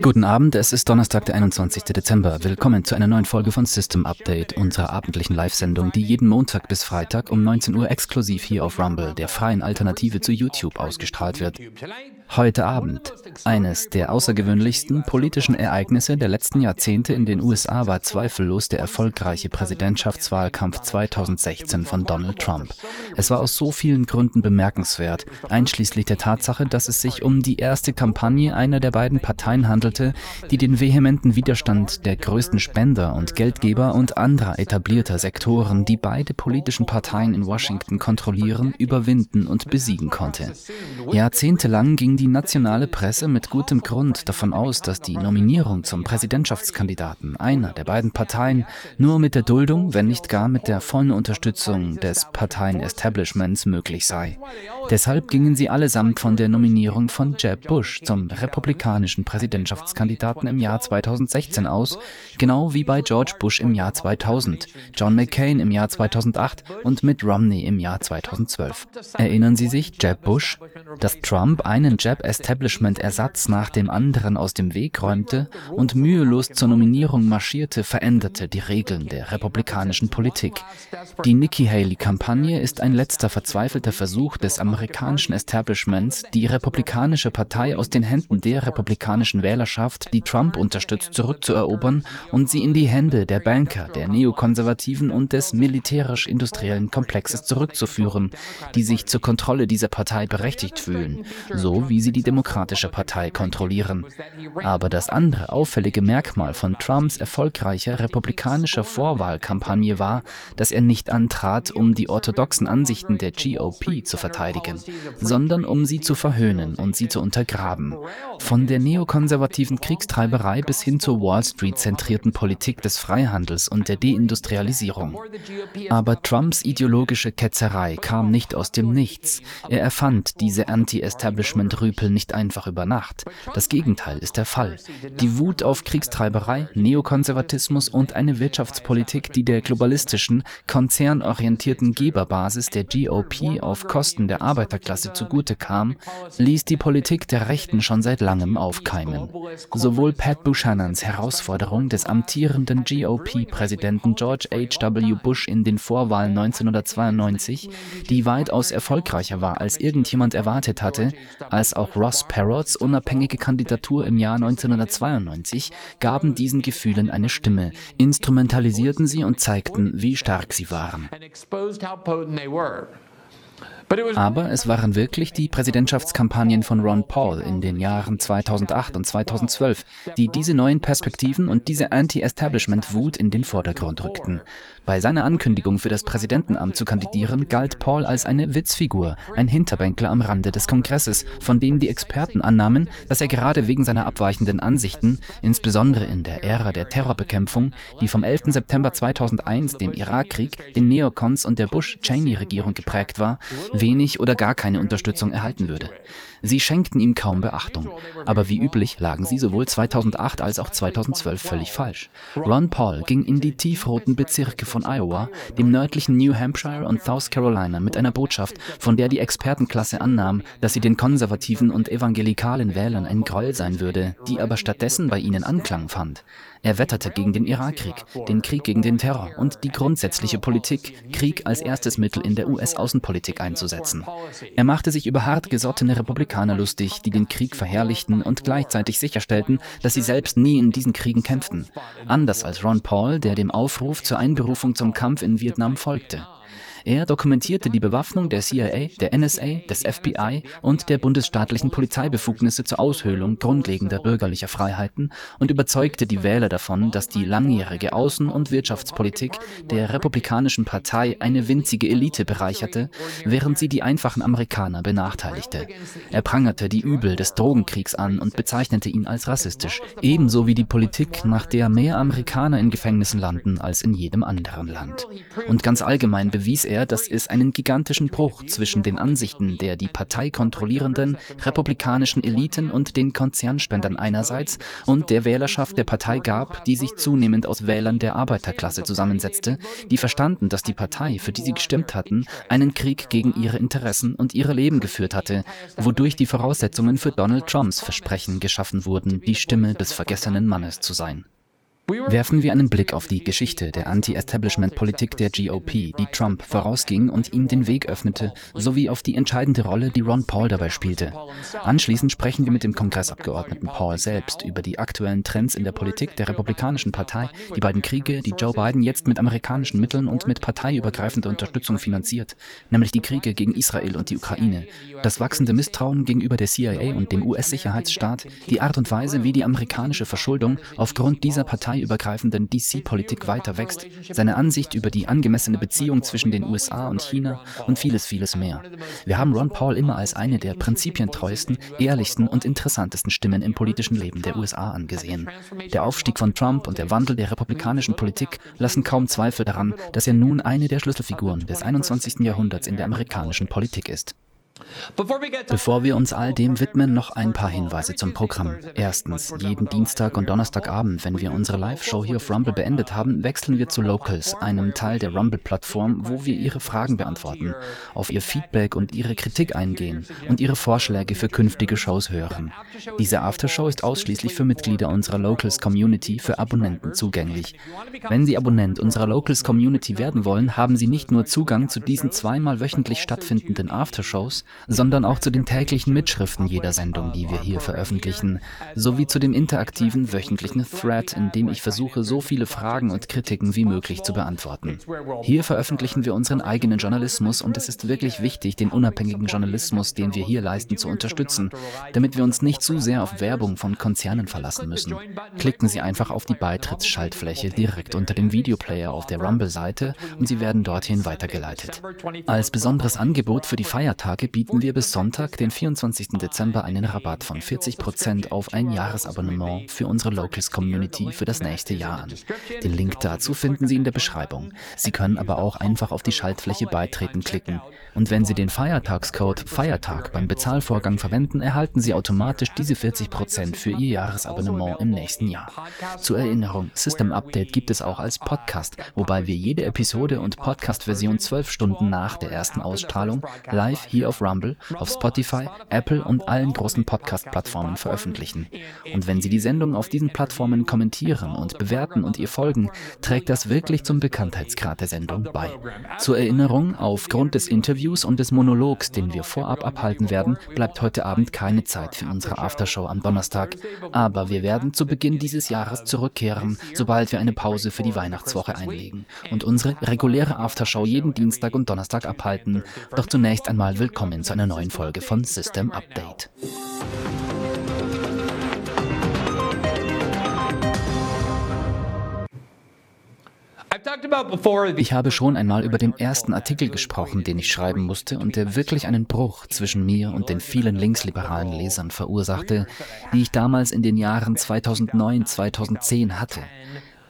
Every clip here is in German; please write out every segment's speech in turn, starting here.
Guten Abend, es ist Donnerstag, der 21. Dezember. Willkommen zu einer neuen Folge von System Update, unserer abendlichen Live-Sendung, die jeden Montag bis Freitag um 19 Uhr exklusiv hier auf Rumble, der freien Alternative zu YouTube, ausgestrahlt wird. Heute Abend. Eines der außergewöhnlichsten politischen Ereignisse der letzten Jahrzehnte in den USA war zweifellos der erfolgreiche Präsidentschaftswahlkampf 2016 von Donald Trump. Es war aus so vielen Gründen bemerkenswert, einschließlich der Tatsache, dass es sich um die erste Kampagne einer der beiden Parteien handelte, die den vehementen Widerstand der größten Spender und Geldgeber und anderer etablierter Sektoren, die beide politischen Parteien in Washington kontrollieren, überwinden und besiegen konnte. Jahrzehntelang ging die nationale Presse mit gutem Grund davon aus, dass die Nominierung zum Präsidentschaftskandidaten einer der beiden Parteien nur mit der Duldung, wenn nicht gar mit der vollen Unterstützung des Parteien-Establishments möglich sei. Deshalb gingen sie allesamt von der Nominierung von Jeb Bush zum republikanischen Präsidentschaftskandidaten im Jahr 2016 aus, genau wie bei George Bush im Jahr 2000, John McCain im Jahr 2008 und Mitt Romney im Jahr 2012. Erinnern Sie sich, Jeb Bush? Dass Trump einen Jeb Jeb-Establishment-Ersatz nach dem anderen aus dem Weg räumte und mühelos zur Nominierung marschierte, veränderte die Regeln der republikanischen Politik. Die Nikki Haley-Kampagne ist ein letzter verzweifelter Versuch des amerikanischen Establishments, die republikanische Partei aus den Händen der republikanischen Wählerschaft, die Trump unterstützt, zurückzuerobern und sie in die Hände der Banker, der Neokonservativen und des militärisch-industriellen Komplexes zurückzuführen, die sich zur Kontrolle dieser Partei berechtigt fühlen, so wie sie die Demokratische Partei kontrollieren. Aber das andere auffällige Merkmal von Trumps erfolgreicher republikanischer Vorwahlkampagne war, dass er nicht antrat, um die orthodoxen Ansichten der GOP zu verteidigen, sondern um sie zu verhöhnen und sie zu untergraben. Von der neokonservativen Kriegstreiberei bis hin zur Wall Street zentrierten Politik des Freihandels und der Deindustrialisierung. Aber Trumps ideologische Ketzerei kam nicht aus dem Nichts. Er erfand diese Anti-Establishment-Rübe Rüpel nicht einfach über Nacht. Das Gegenteil ist der Fall. Die Wut auf Kriegstreiberei, Neokonservatismus und eine Wirtschaftspolitik, die der globalistischen, konzernorientierten Geberbasis der GOP auf Kosten der Arbeiterklasse zugute kam, ließ die Politik der Rechten schon seit langem aufkeimen. Sowohl Pat Buchanans Herausforderung des amtierenden GOP-Präsidenten George H.W. Bush in den Vorwahlen 1992, die weitaus erfolgreicher war, als irgendjemand erwartet hatte, als auch auch Ross Perrots unabhängige Kandidatur im Jahr 1992 gaben diesen Gefühlen eine Stimme, instrumentalisierten sie und zeigten, wie stark sie waren. Aber es waren wirklich die Präsidentschaftskampagnen von Ron Paul in den Jahren 2008 und 2012, die diese neuen Perspektiven und diese Anti-Establishment-Wut in den Vordergrund rückten. Bei seiner Ankündigung für das Präsidentenamt zu kandidieren, galt Paul als eine Witzfigur, ein Hinterbänkler am Rande des Kongresses, von dem die Experten annahmen, dass er gerade wegen seiner abweichenden Ansichten, insbesondere in der Ära der Terrorbekämpfung, die vom 11. September 2001, dem Irakkrieg, den Neokons und der Bush-Cheney-Regierung geprägt war, wenig oder gar keine Unterstützung erhalten würde. Sie schenkten ihm kaum Beachtung. Aber wie üblich lagen sie sowohl 2008 als auch 2012 völlig falsch. Ron Paul ging in die tiefroten Bezirke von Iowa, dem nördlichen New Hampshire und South Carolina mit einer Botschaft, von der die Expertenklasse annahm, dass sie den konservativen und evangelikalen Wählern ein Groll sein würde, die aber stattdessen bei ihnen Anklang fand. Er wetterte gegen den Irakkrieg, den Krieg gegen den Terror und die grundsätzliche Politik, Krieg als erstes Mittel in der US-Außenpolitik einzusetzen. Er machte sich über hartgesottene Republikaner lustig, die den Krieg verherrlichten und gleichzeitig sicherstellten, dass sie selbst nie in diesen Kriegen kämpften. Anders als Ron Paul, der dem Aufruf zur Einberufung zum Kampf in Vietnam folgte. Er dokumentierte die Bewaffnung der CIA, der NSA, des FBI und der bundesstaatlichen Polizeibefugnisse zur Aushöhlung grundlegender bürgerlicher Freiheiten und überzeugte die Wähler davon, dass die langjährige Außen- und Wirtschaftspolitik der Republikanischen Partei eine winzige Elite bereicherte, während sie die einfachen Amerikaner benachteiligte. Er prangerte die Übel des Drogenkriegs an und bezeichnete ihn als rassistisch, ebenso wie die Politik, nach der mehr Amerikaner in Gefängnissen landen als in jedem anderen Land. Und ganz allgemein bewies er, er, dass es einen gigantischen Bruch zwischen den Ansichten der die Partei kontrollierenden republikanischen Eliten und den Konzernspendern einerseits und der Wählerschaft der Partei gab, die sich zunehmend aus Wählern der Arbeiterklasse zusammensetzte, die verstanden, dass die Partei, für die sie gestimmt hatten, einen Krieg gegen ihre Interessen und ihre Leben geführt hatte, wodurch die Voraussetzungen für Donald Trumps Versprechen geschaffen wurden, die Stimme des vergessenen Mannes zu sein. Werfen wir einen Blick auf die Geschichte der Anti-Establishment-Politik der GOP, die Trump vorausging und ihm den Weg öffnete, sowie auf die entscheidende Rolle, die Ron Paul dabei spielte. Anschließend sprechen wir mit dem Kongressabgeordneten Paul selbst über die aktuellen Trends in der Politik der Republikanischen Partei, die beiden Kriege, die Joe Biden jetzt mit amerikanischen Mitteln und mit parteiübergreifender Unterstützung finanziert, nämlich die Kriege gegen Israel und die Ukraine, das wachsende Misstrauen gegenüber der CIA und dem US-Sicherheitsstaat, die Art und Weise, wie die amerikanische Verschuldung aufgrund dieser Partei parteiübergreifenden DC-Politik weiter wächst, seine Ansicht über die angemessene Beziehung zwischen den USA und China und vieles, vieles mehr. Wir haben Ron Paul immer als eine der prinzipientreuesten, ehrlichsten und interessantesten Stimmen im politischen Leben der USA angesehen. Der Aufstieg von Trump und der Wandel der republikanischen Politik lassen kaum Zweifel daran, dass er nun eine der Schlüsselfiguren des 21. Jahrhunderts in der amerikanischen Politik ist. Bevor wir uns all dem widmen, noch ein paar Hinweise zum Programm. Erstens, jeden Dienstag und Donnerstagabend, wenn wir unsere Live-Show hier auf Rumble beendet haben, wechseln wir zu Locals, einem Teil der Rumble-Plattform, wo wir Ihre Fragen beantworten, auf Ihr Feedback und Ihre Kritik eingehen und Ihre Vorschläge für künftige Shows hören. Diese Aftershow ist ausschließlich für Mitglieder unserer Locals-Community, für Abonnenten zugänglich. Wenn Sie Abonnent unserer Locals-Community werden wollen, haben Sie nicht nur Zugang zu diesen zweimal wöchentlich stattfindenden Aftershows, sondern auch zu den täglichen Mitschriften jeder Sendung, die wir hier veröffentlichen, sowie zu dem interaktiven wöchentlichen Thread, in dem ich versuche, so viele Fragen und Kritiken wie möglich zu beantworten. Hier veröffentlichen wir unseren eigenen Journalismus und es ist wirklich wichtig, den unabhängigen Journalismus, den wir hier leisten, zu unterstützen, damit wir uns nicht zu sehr auf Werbung von Konzernen verlassen müssen. Klicken Sie einfach auf die Beitrittsschaltfläche direkt unter dem Videoplayer auf der Rumble-Seite und Sie werden dorthin weitergeleitet. Als besonderes Angebot für die Feiertage bieten bieten wir bis Sonntag, den 24. Dezember, einen Rabatt von 40% auf ein Jahresabonnement für unsere Locals Community für das nächste Jahr an. Den Link dazu finden Sie in der Beschreibung. Sie können aber auch einfach auf die Schaltfläche Beitreten klicken. Und wenn Sie den Feiertagscode Feiertag beim Bezahlvorgang verwenden, erhalten Sie automatisch diese 40% für Ihr Jahresabonnement im nächsten Jahr. Zur Erinnerung, System Update gibt es auch als Podcast, wobei wir jede Episode und Podcast-Version zwölf Stunden nach der ersten Ausstrahlung live hier auf Rumble Rumble, auf Spotify, Apple und allen großen Podcast-Plattformen veröffentlichen. Und wenn Sie die Sendung auf diesen Plattformen kommentieren und bewerten und ihr folgen, trägt das wirklich zum Bekanntheitsgrad der Sendung bei. Zur Erinnerung, aufgrund des Interviews und des Monologs, den wir vorab abhalten werden, bleibt heute Abend keine Zeit für unsere Aftershow am Donnerstag. Aber wir werden zu Beginn dieses Jahres zurückkehren, sobald wir eine Pause für die Weihnachtswoche einlegen und unsere reguläre Aftershow jeden Dienstag und Donnerstag abhalten. Doch zunächst einmal willkommen willkommen zu einer neuen Folge von System Update. Ich habe schon einmal über den ersten Artikel gesprochen, den ich schreiben musste und der wirklich einen Bruch zwischen mir und den vielen linksliberalen Lesern verursachte, die ich damals in den Jahren 2009, 2010 hatte.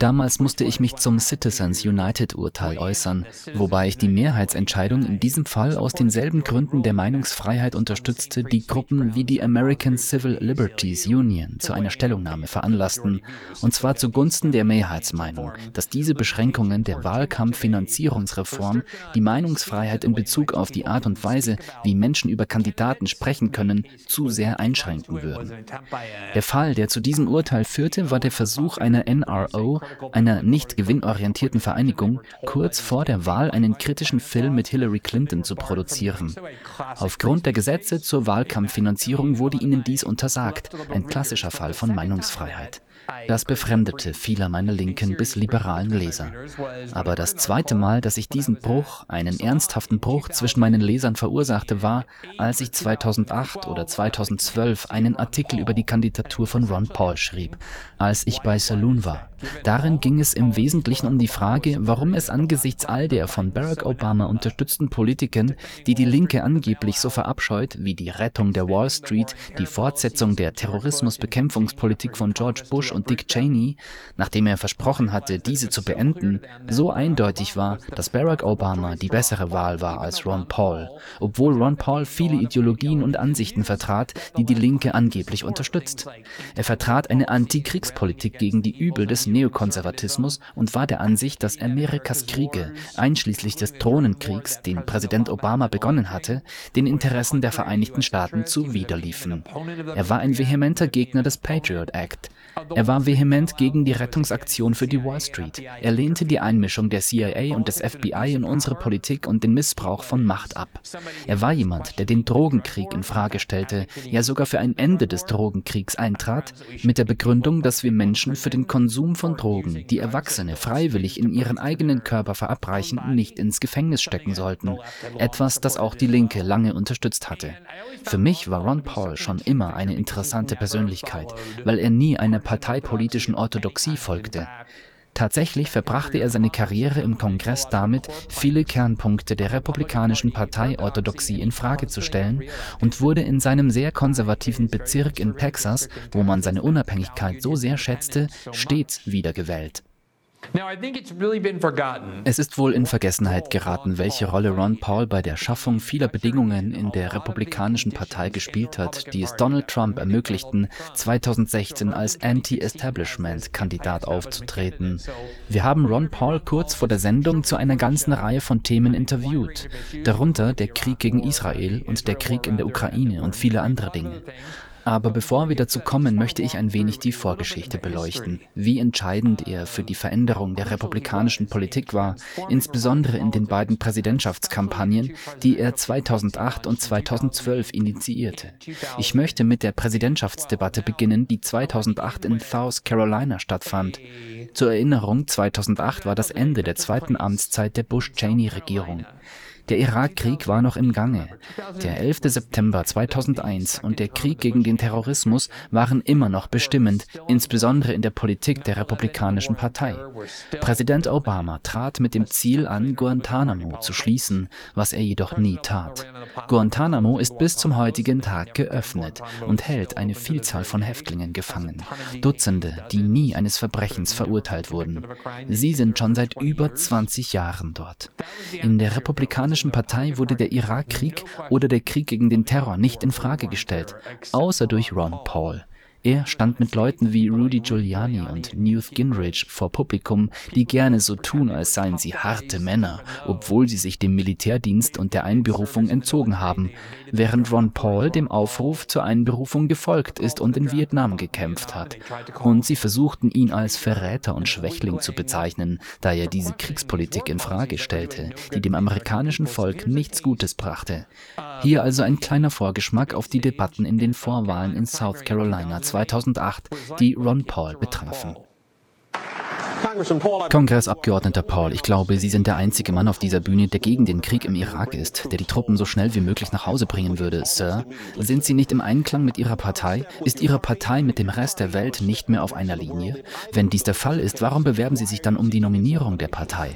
Damals musste ich mich zum Citizens United-Urteil äußern, wobei ich die Mehrheitsentscheidung in diesem Fall aus denselben Gründen der Meinungsfreiheit unterstützte, die Gruppen wie die American Civil Liberties Union zu einer Stellungnahme veranlassten, und zwar zugunsten der Mehrheitsmeinung, dass diese Beschränkungen der Wahlkampffinanzierungsreform die Meinungsfreiheit in Bezug auf die Art und Weise, wie Menschen über Kandidaten sprechen können, zu sehr einschränken würden. Der Fall, der zu diesem Urteil führte, war der Versuch einer NRO, einer nicht gewinnorientierten Vereinigung, kurz vor der Wahl einen kritischen Film mit Hillary Clinton zu produzieren. Aufgrund der Gesetze zur Wahlkampffinanzierung wurde ihnen dies untersagt, ein klassischer Fall von Meinungsfreiheit. Das befremdete viele meiner linken bis liberalen Leser. Aber das zweite Mal, dass ich diesen Bruch, einen ernsthaften Bruch zwischen meinen Lesern verursachte, war, als ich 2008 oder 2012 einen Artikel über die Kandidatur von Ron Paul schrieb, als ich bei Saloon war. Darin ging es im Wesentlichen um die Frage, warum es angesichts all der von Barack Obama unterstützten Politiken, die die Linke angeblich so verabscheut, wie die Rettung der Wall Street, die Fortsetzung der Terrorismusbekämpfungspolitik von George Bush und Dick Cheney, nachdem er versprochen hatte, diese zu beenden, so eindeutig war, dass Barack Obama die bessere Wahl war als Ron Paul, obwohl Ron Paul viele Ideologien und Ansichten vertrat, die die Linke angeblich unterstützt. Er vertrat eine Antikriegspolitik gegen die Übel des Neokonservatismus und war der Ansicht, dass Amerikas Kriege, einschließlich des Drohnenkriegs, den Präsident Obama begonnen hatte, den Interessen der Vereinigten Staaten zuwiderliefen. Er war ein vehementer Gegner des Patriot Act. Er war vehement gegen die Rettungsaktion für die Wall Street. Er lehnte die Einmischung der CIA und des FBI in unsere Politik und den Missbrauch von Macht ab. Er war jemand, der den Drogenkrieg in Frage stellte, ja sogar für ein Ende des Drogenkriegs eintrat, mit der Begründung, dass wir Menschen für den Konsum von Drogen, die Erwachsene freiwillig in ihren eigenen Körper verabreichen, nicht ins Gefängnis stecken sollten. Etwas, das auch die Linke lange unterstützt hatte. Für mich war Ron Paul schon immer eine interessante Persönlichkeit, weil er nie einer parteipolitischen Orthodoxie folgte. Tatsächlich verbrachte er seine Karriere im Kongress damit, viele Kernpunkte der republikanischen Parteiorthodoxie in Frage zu stellen und wurde in seinem sehr konservativen Bezirk in Texas, wo man seine Unabhängigkeit so sehr schätzte, stets wiedergewählt. Es ist wohl in Vergessenheit geraten, welche Rolle Ron Paul bei der Schaffung vieler Bedingungen in der Republikanischen Partei gespielt hat, die es Donald Trump ermöglichten, 2016 als Anti-Establishment-Kandidat aufzutreten. Wir haben Ron Paul kurz vor der Sendung zu einer ganzen Reihe von Themen interviewt, darunter der Krieg gegen Israel und der Krieg in der Ukraine und viele andere Dinge. Aber bevor wir dazu kommen, möchte ich ein wenig die Vorgeschichte beleuchten, wie entscheidend er für die Veränderung der republikanischen Politik war, insbesondere in den beiden Präsidentschaftskampagnen, die er 2008 und 2012 initiierte. Ich möchte mit der Präsidentschaftsdebatte beginnen, die 2008 in South Carolina stattfand. Zur Erinnerung, 2008 war das Ende der zweiten Amtszeit der Bush-Cheney-Regierung. Der Irakkrieg war noch im Gange. Der 11. September 2001 und der Krieg gegen den Terrorismus waren immer noch bestimmend, insbesondere in der Politik der Republikanischen Partei. Präsident Obama trat mit dem Ziel an, Guantanamo zu schließen, was er jedoch nie tat. Guantanamo ist bis zum heutigen Tag geöffnet und hält eine Vielzahl von Häftlingen gefangen. Dutzende, die nie eines Verbrechens verurteilt wurden. Sie sind schon seit über 20 Jahren dort. In der Republikanischen Republikanischen Partei wurde der Irakkrieg oder der Krieg gegen den Terror nicht in Frage gestellt, außer durch Ron Paul. Er stand mit Leuten wie Rudy Giuliani und Newt Gingrich vor Publikum, die gerne so tun, als seien sie harte Männer, obwohl sie sich dem Militärdienst und der Einberufung entzogen haben, während Ron Paul dem Aufruf zur Einberufung gefolgt ist und in Vietnam gekämpft hat. Und sie versuchten ihn als Verräter und Schwächling zu bezeichnen, da er diese Kriegspolitik in Frage stellte, die dem amerikanischen Volk nichts Gutes brachte. Hier also ein kleiner Vorgeschmack auf die Debatten in den Vorwahlen in South Carolina 2008, die Ron Paul betrafen. Kongressabgeordneter Paul, ich glaube, Sie sind der einzige Mann auf dieser Bühne, der gegen den Krieg im Irak ist, der die Truppen so schnell wie möglich nach Hause bringen würde. Sir, sind Sie nicht im Einklang mit Ihrer Partei? Ist Ihre Partei mit dem Rest der Welt nicht mehr auf einer Linie? Wenn dies der Fall ist, warum bewerben Sie sich dann um die Nominierung der Partei?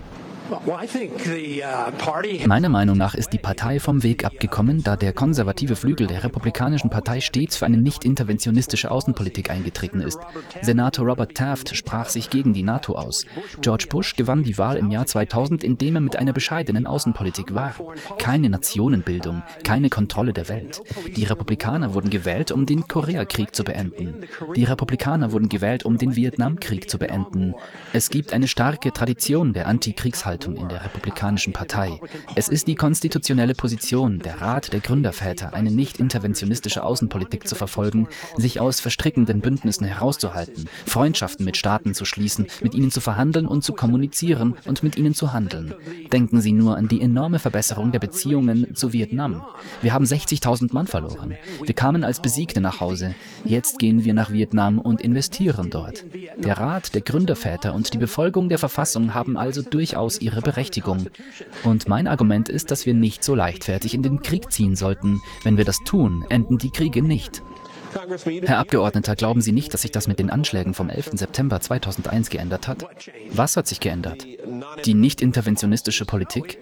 Uh, Meiner Meinung nach ist die Partei vom Weg abgekommen, da der konservative Flügel der Republikanischen Partei stets für eine nicht interventionistische Außenpolitik eingetreten ist. Senator Robert Taft sprach sich gegen die NATO aus. George Bush gewann die Wahl im Jahr 2000, indem er mit einer bescheidenen Außenpolitik war. Keine Nationenbildung, keine Kontrolle der Welt. Die Republikaner wurden gewählt, um den Koreakrieg zu beenden. Die Republikaner wurden gewählt, um den Vietnamkrieg zu beenden. Es gibt eine starke Tradition der Antikriegshaltung Haltung in der Republikanischen Partei. Es ist die konstitutionelle Position, der Rat der Gründerväter, eine nicht interventionistische Außenpolitik zu verfolgen, sich aus verstrickenden Bündnissen herauszuhalten, Freundschaften mit Staaten zu schließen, mit ihnen zu verhandeln und zu kommunizieren und mit ihnen zu handeln. Denken Sie nur an die enorme Verbesserung der Beziehungen zu Vietnam. Wir haben 60.000 Mann verloren. Wir kamen als Besiegte nach Hause. Jetzt gehen wir nach Vietnam und investieren dort. Der Rat der Gründerväter und die Befolgung der Verfassung haben also durchaus ihre Berechtigung. Und mein Argument ist, dass wir nicht so leichtfertig in den Krieg ziehen sollten. Wenn wir das tun, enden die Kriege nicht. Herr Abgeordneter, glauben Sie nicht, dass sich das mit den Anschlägen vom 11. September 2001 geändert hat? Was hat sich geändert? Die nicht-interventionistische Politik?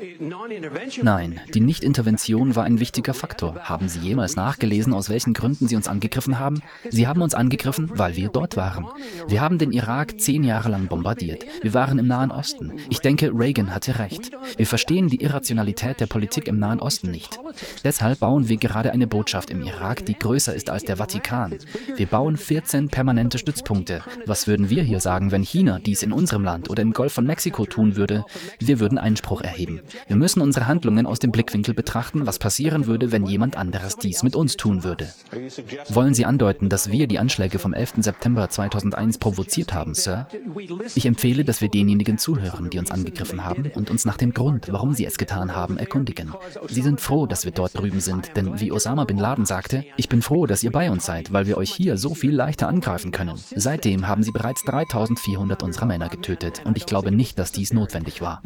Nein, die Nicht-Intervention war ein wichtiger Faktor. Haben Sie jemals nachgelesen, aus welchen Gründen Sie uns angegriffen haben? Sie haben uns angegriffen, weil wir dort waren. Wir haben den Irak zehn Jahre lang bombardiert. Wir waren im Nahen Osten. Ich denke, Reagan hatte recht. Wir verstehen die Irrationalität der Politik im Nahen Osten nicht. Deshalb bauen wir gerade eine Botschaft im Irak, die größer ist als der Vatikan. Wir bauen 14 permanente Stützpunkte. Was würden wir hier sagen, wenn China dies in unserem Land oder im Golf von Mexiko tun würde? Wir würden Einspruch erheben. Wir müssen unsere Handlungen aus dem Blickwinkel betrachten, was passieren würde, wenn jemand anderes dies mit uns tun würde. Wollen Sie andeuten, dass wir die Anschläge vom 11. September 2001 provoziert haben, Sir? Ich empfehle, dass wir denjenigen zuhören, die uns angegriffen haben und uns nach dem Grund, warum sie es getan haben, erkundigen. Sie sind froh, dass wir dort drüben sind, denn wie Osama bin Laden sagte, ich bin froh, dass ihr bei uns seid, weil wir euch hier so viel leichter angreifen können. Seitdem haben sie bereits 3400 unserer Männer getötet und ich glaube nicht, dass dies notwendig war.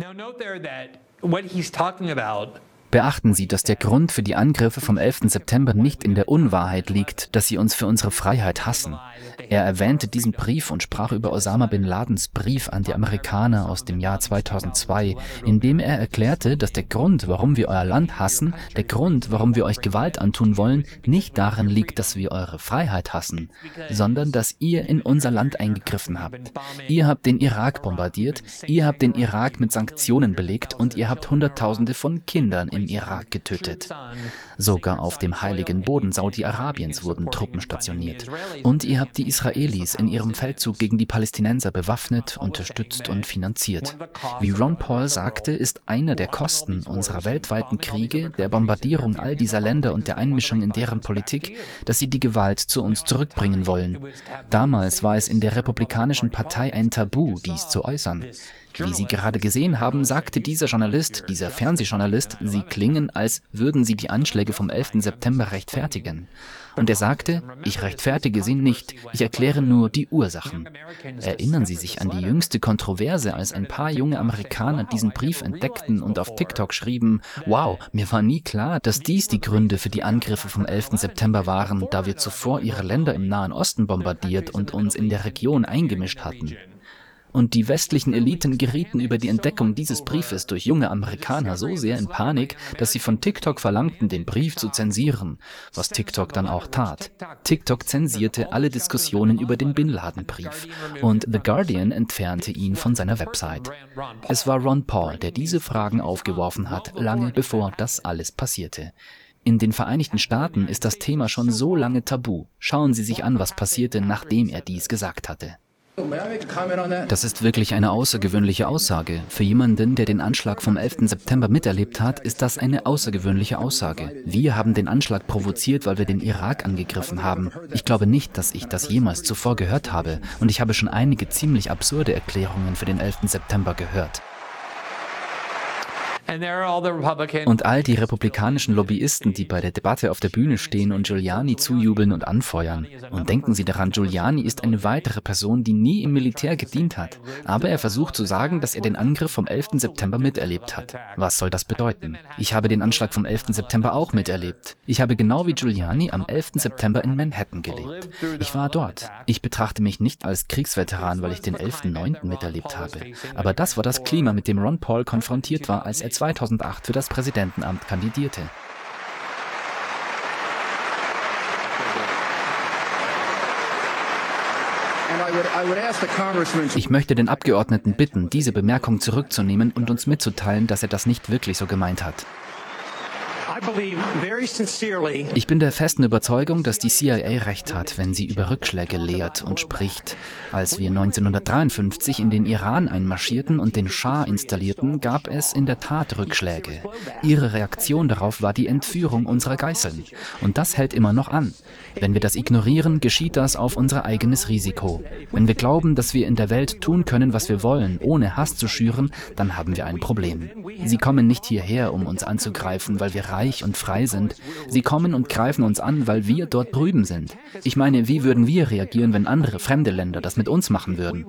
Beachten Sie, dass der Grund für die Angriffe vom 11. September nicht in der Unwahrheit liegt, dass Sie uns für unsere Freiheit hassen. Er erwähnte diesen Brief und sprach über Osama bin Ladens Brief an die Amerikaner aus dem Jahr 2002, in dem er erklärte, dass der Grund, warum wir euer Land hassen, der Grund, warum wir euch Gewalt antun wollen, nicht darin liegt, dass wir eure Freiheit hassen, sondern dass ihr in unser Land eingegriffen habt. Ihr habt den Irak bombardiert, ihr habt den Irak mit Sanktionen belegt und ihr habt Hunderttausende von Kindern im Irak getötet. Sogar auf dem heiligen Boden Saudi-Arabiens wurden Truppen stationiert. Und ihr habt die Israelis in ihrem Feldzug gegen die Palästinenser bewaffnet, unterstützt und finanziert. Wie Ron Paul sagte, ist einer der Kosten unserer weltweiten Kriege, der Bombardierung all dieser Länder und der Einmischung in deren Politik, dass sie die Gewalt zu uns zurückbringen wollen. Damals war es in der Republikanischen Partei ein Tabu, dies zu äußern. Wie Sie gerade gesehen haben, sagte dieser Journalist, dieser Fernsehjournalist, Sie klingen, als würden Sie die Anschläge vom 11. September rechtfertigen. Und er sagte, ich rechtfertige sie nicht, ich erkläre nur die Ursachen. Erinnern Sie sich an die jüngste Kontroverse, als ein paar junge Amerikaner diesen Brief entdeckten und auf TikTok schrieben, wow, mir war nie klar, dass dies die Gründe für die Angriffe vom 11. September waren, da wir zuvor ihre Länder im Nahen Osten bombardiert und uns in der Region eingemischt hatten und die westlichen Eliten gerieten über die Entdeckung dieses Briefes durch junge Amerikaner so sehr in Panik, dass sie von TikTok verlangten, den Brief zu zensieren, was TikTok dann auch tat. TikTok zensierte alle Diskussionen über den Bin Laden-Brief und The Guardian entfernte ihn von seiner Website. Es war Ron Paul, der diese Fragen aufgeworfen hat, lange bevor das alles passierte. In den Vereinigten Staaten ist das Thema schon so lange tabu. Schauen Sie sich an, was passierte, nachdem er dies gesagt hatte. Das ist wirklich eine außergewöhnliche Aussage. Für jemanden, der den Anschlag vom 11. September miterlebt hat, ist das eine außergewöhnliche Aussage. Wir haben den Anschlag provoziert, weil wir den Irak angegriffen haben. Ich glaube nicht, dass ich das jemals zuvor gehört habe und ich habe schon einige ziemlich absurde Erklärungen für den 11. September gehört. Und all die republikanischen Lobbyisten, die bei der Debatte auf der Bühne stehen und Giuliani zujubeln und anfeuern. Und denken Sie daran, Giuliani ist eine weitere Person, die nie im Militär gedient hat. Aber er versucht zu sagen, dass er den Angriff vom 11. September miterlebt hat. Was soll das bedeuten? Ich habe den Anschlag vom 11. September auch miterlebt. Ich habe genau wie Giuliani am 11. September in Manhattan gelebt. Ich war dort. Ich betrachte mich nicht als Kriegsveteran, weil ich den 11.9. miterlebt habe. Aber das war das Klima, mit dem Ron Paul konfrontiert war, als er 2008 für das Präsidentenamt kandidierte. Ich möchte den Abgeordneten bitten, diese Bemerkung zurückzunehmen und uns mitzuteilen, dass er das nicht wirklich so gemeint hat. Ich bin der festen Überzeugung, dass die CIA recht hat, wenn sie über Rückschläge lehrt und spricht. Als wir 1953 in den Iran einmarschierten und den Schah installierten, gab es in der Tat Rückschläge. Ihre Reaktion darauf war die Entführung unserer Geiseln. Und das hält immer noch an. Wenn wir das ignorieren, geschieht das auf unser eigenes Risiko. Wenn wir glauben, dass wir in der Welt tun können, was wir wollen, ohne Hass zu schüren, dann haben wir ein Problem. Sie kommen nicht hierher, um uns anzugreifen, weil wir reich und frei sind. Sie kommen und greifen uns an, weil wir dort drüben sind. Ich meine, wie würden wir reagieren, wenn andere fremde Länder das mit uns machen würden?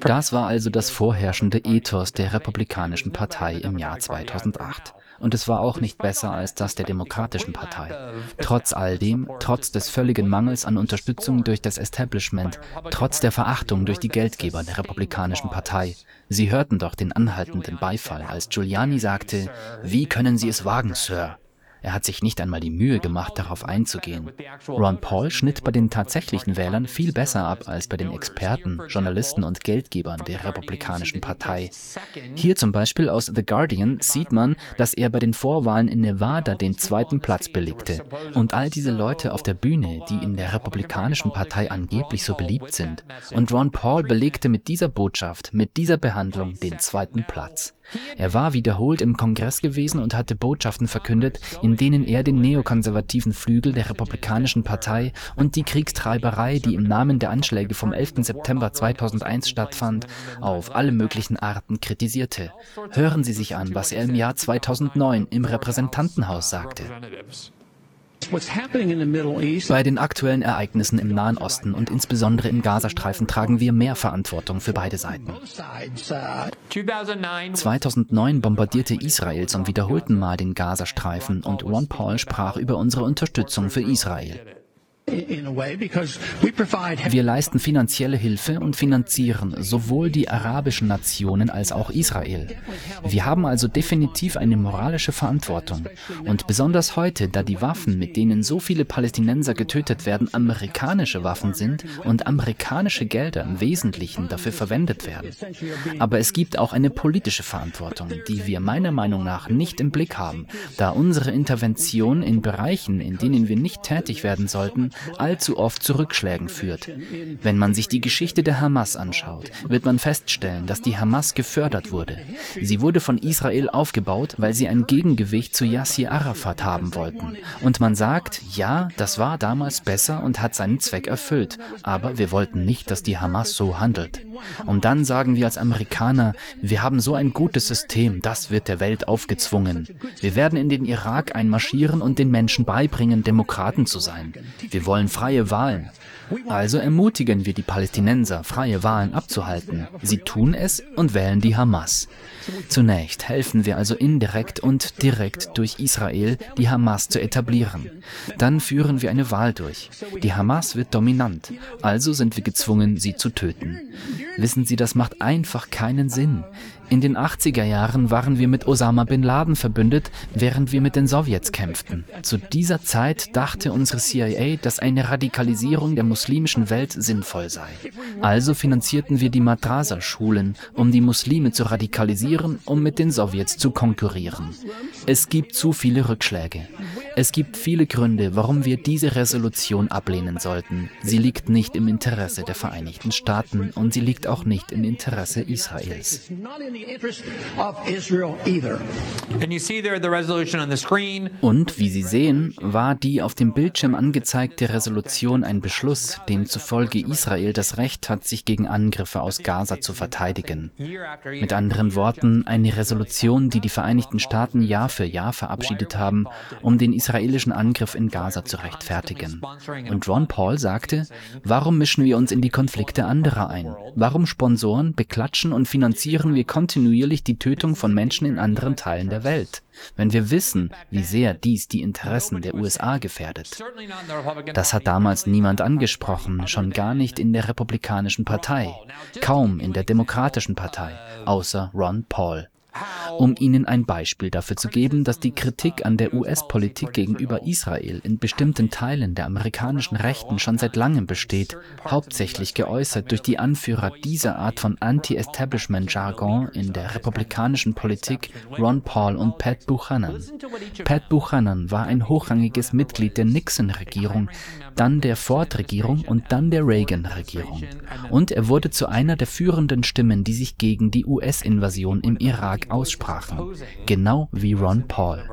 Das war also das vorherrschende Ethos der Republikanischen Partei im Jahr 2008. und es war auch nicht besser als das der Demokratischen Partei. Trotz all dem, trotz des völligen Mangels an Unterstützung durch das Establishment, trotz der Verachtung durch die Geldgeber der Republikanischen Partei. Sie hörten doch den anhaltenden Beifall, als Giuliani sagte, wie können Sie es wagen, Sir? Er hat sich nicht einmal die Mühe gemacht, darauf einzugehen. Ron Paul schnitt bei den tatsächlichen Wählern viel besser ab als bei den Experten, Journalisten und Geldgebern der Republikanischen Partei. Hier zum Beispiel aus The Guardian sieht man, dass er bei den Vorwahlen in Nevada den zweiten Platz belegte. Und all diese Leute auf der Bühne, die in der Republikanischen Partei angeblich so beliebt sind. Und Ron Paul belegte mit dieser Botschaft, mit dieser Behandlung den zweiten Platz. Er war wiederholt im Kongress gewesen und hatte Botschaften verkündet, in denen er den neokonservativen Flügel der Republikanischen Partei und die Kriegstreiberei, die im Namen der Anschläge vom 11. September 2001 stattfand, auf alle möglichen Arten kritisierte. Hören Sie sich an, was er im Jahr 2009 im Repräsentantenhaus sagte. Bei den aktuellen Ereignissen im Nahen Osten und insbesondere im Gazastreifen tragen wir mehr Verantwortung für beide Seiten. 2009 bombardierte Israel zum wiederholten Mal den Gazastreifen und Ron Paul sprach über unsere Unterstützung für Israel. Wir leisten finanzielle Hilfe und finanzieren sowohl die arabischen Nationen als auch Israel. Wir haben also definitiv eine moralische Verantwortung. Und besonders heute, da die Waffen, mit denen so viele Palästinenser getötet werden, amerikanische Waffen sind und amerikanische Gelder im Wesentlichen dafür verwendet werden. Aber es gibt auch eine politische Verantwortung, die wir meiner Meinung nach nicht im Blick haben, da unsere Intervention in Bereichen, in denen wir nicht tätig werden sollten, allzu oft zu Rückschlägen führt. Wenn man sich die Geschichte der Hamas anschaut, wird man feststellen, dass die Hamas gefördert wurde. Sie wurde von Israel aufgebaut, weil sie ein Gegengewicht zu Yassir Arafat haben wollten. Und man sagt, ja, das war damals besser und hat seinen Zweck erfüllt, aber wir wollten nicht, dass die Hamas so handelt. Und dann sagen wir als Amerikaner, wir haben so ein gutes System, das wird der Welt aufgezwungen. Wir werden in den Irak einmarschieren und den Menschen beibringen, Demokraten zu sein. Wir wollen freie Wahlen. Also ermutigen wir die Palästinenser, freie Wahlen abzuhalten. Sie tun es und wählen die Hamas. Zunächst helfen wir also indirekt und direkt durch Israel, die Hamas zu etablieren. Dann führen wir eine Wahl durch. Die Hamas wird dominant, also sind wir gezwungen, sie zu töten. Wissen Sie, das macht einfach keinen Sinn. In den 80er Jahren waren wir mit Osama bin Laden verbündet, während wir mit den Sowjets kämpften. Zu dieser Zeit dachte unsere CIA, dass eine Radikalisierung der muslimischen Welt sinnvoll sei. Also finanzierten wir die Madrasa-Schulen, um die Muslime zu radikalisieren, um mit den Sowjets zu konkurrieren. Es gibt zu viele Rückschläge. Es gibt viele Gründe, warum wir diese Resolution ablehnen sollten. Sie liegt nicht im Interesse der Vereinigten Staaten und sie liegt auch nicht im Interesse Israels. Und wie Sie sehen, war die auf dem Bildschirm angezeigte Resolution ein Beschluss, demzufolge Israel das Recht hat, sich gegen Angriffe aus Gaza zu verteidigen. Mit anderen Worten, eine Resolution, die die Vereinigten Staaten Jahr für Jahr verabschiedet haben, um den israelischen Angriff in Gaza zu rechtfertigen. Und Ron Paul sagte, warum mischen wir uns in die Konflikte anderer ein? Warum sponsoren, beklatschen und finanzieren wir kontinuierlich die Tötung von Menschen in anderen Teilen der Welt? wenn wir wissen, wie sehr dies die Interessen der USA gefährdet. Das hat damals niemand angesprochen, schon gar nicht in der Republikanischen Partei, kaum in der Demokratischen Partei, außer Ron Paul um Ihnen ein Beispiel dafür zu geben, dass die Kritik an der US-Politik gegenüber Israel in bestimmten Teilen der amerikanischen Rechten schon seit langem besteht, hauptsächlich geäußert durch die Anführer dieser Art von Anti-Establishment-Jargon in der republikanischen Politik, Ron Paul und Pat Buchanan. Pat Buchanan war ein hochrangiges Mitglied der Nixon-Regierung, dann der Ford-Regierung und dann der Reagan-Regierung. Und er wurde zu einer der führenden Stimmen, die sich gegen die US-Invasion im Irak aussprachen, genau wie Ron Paul.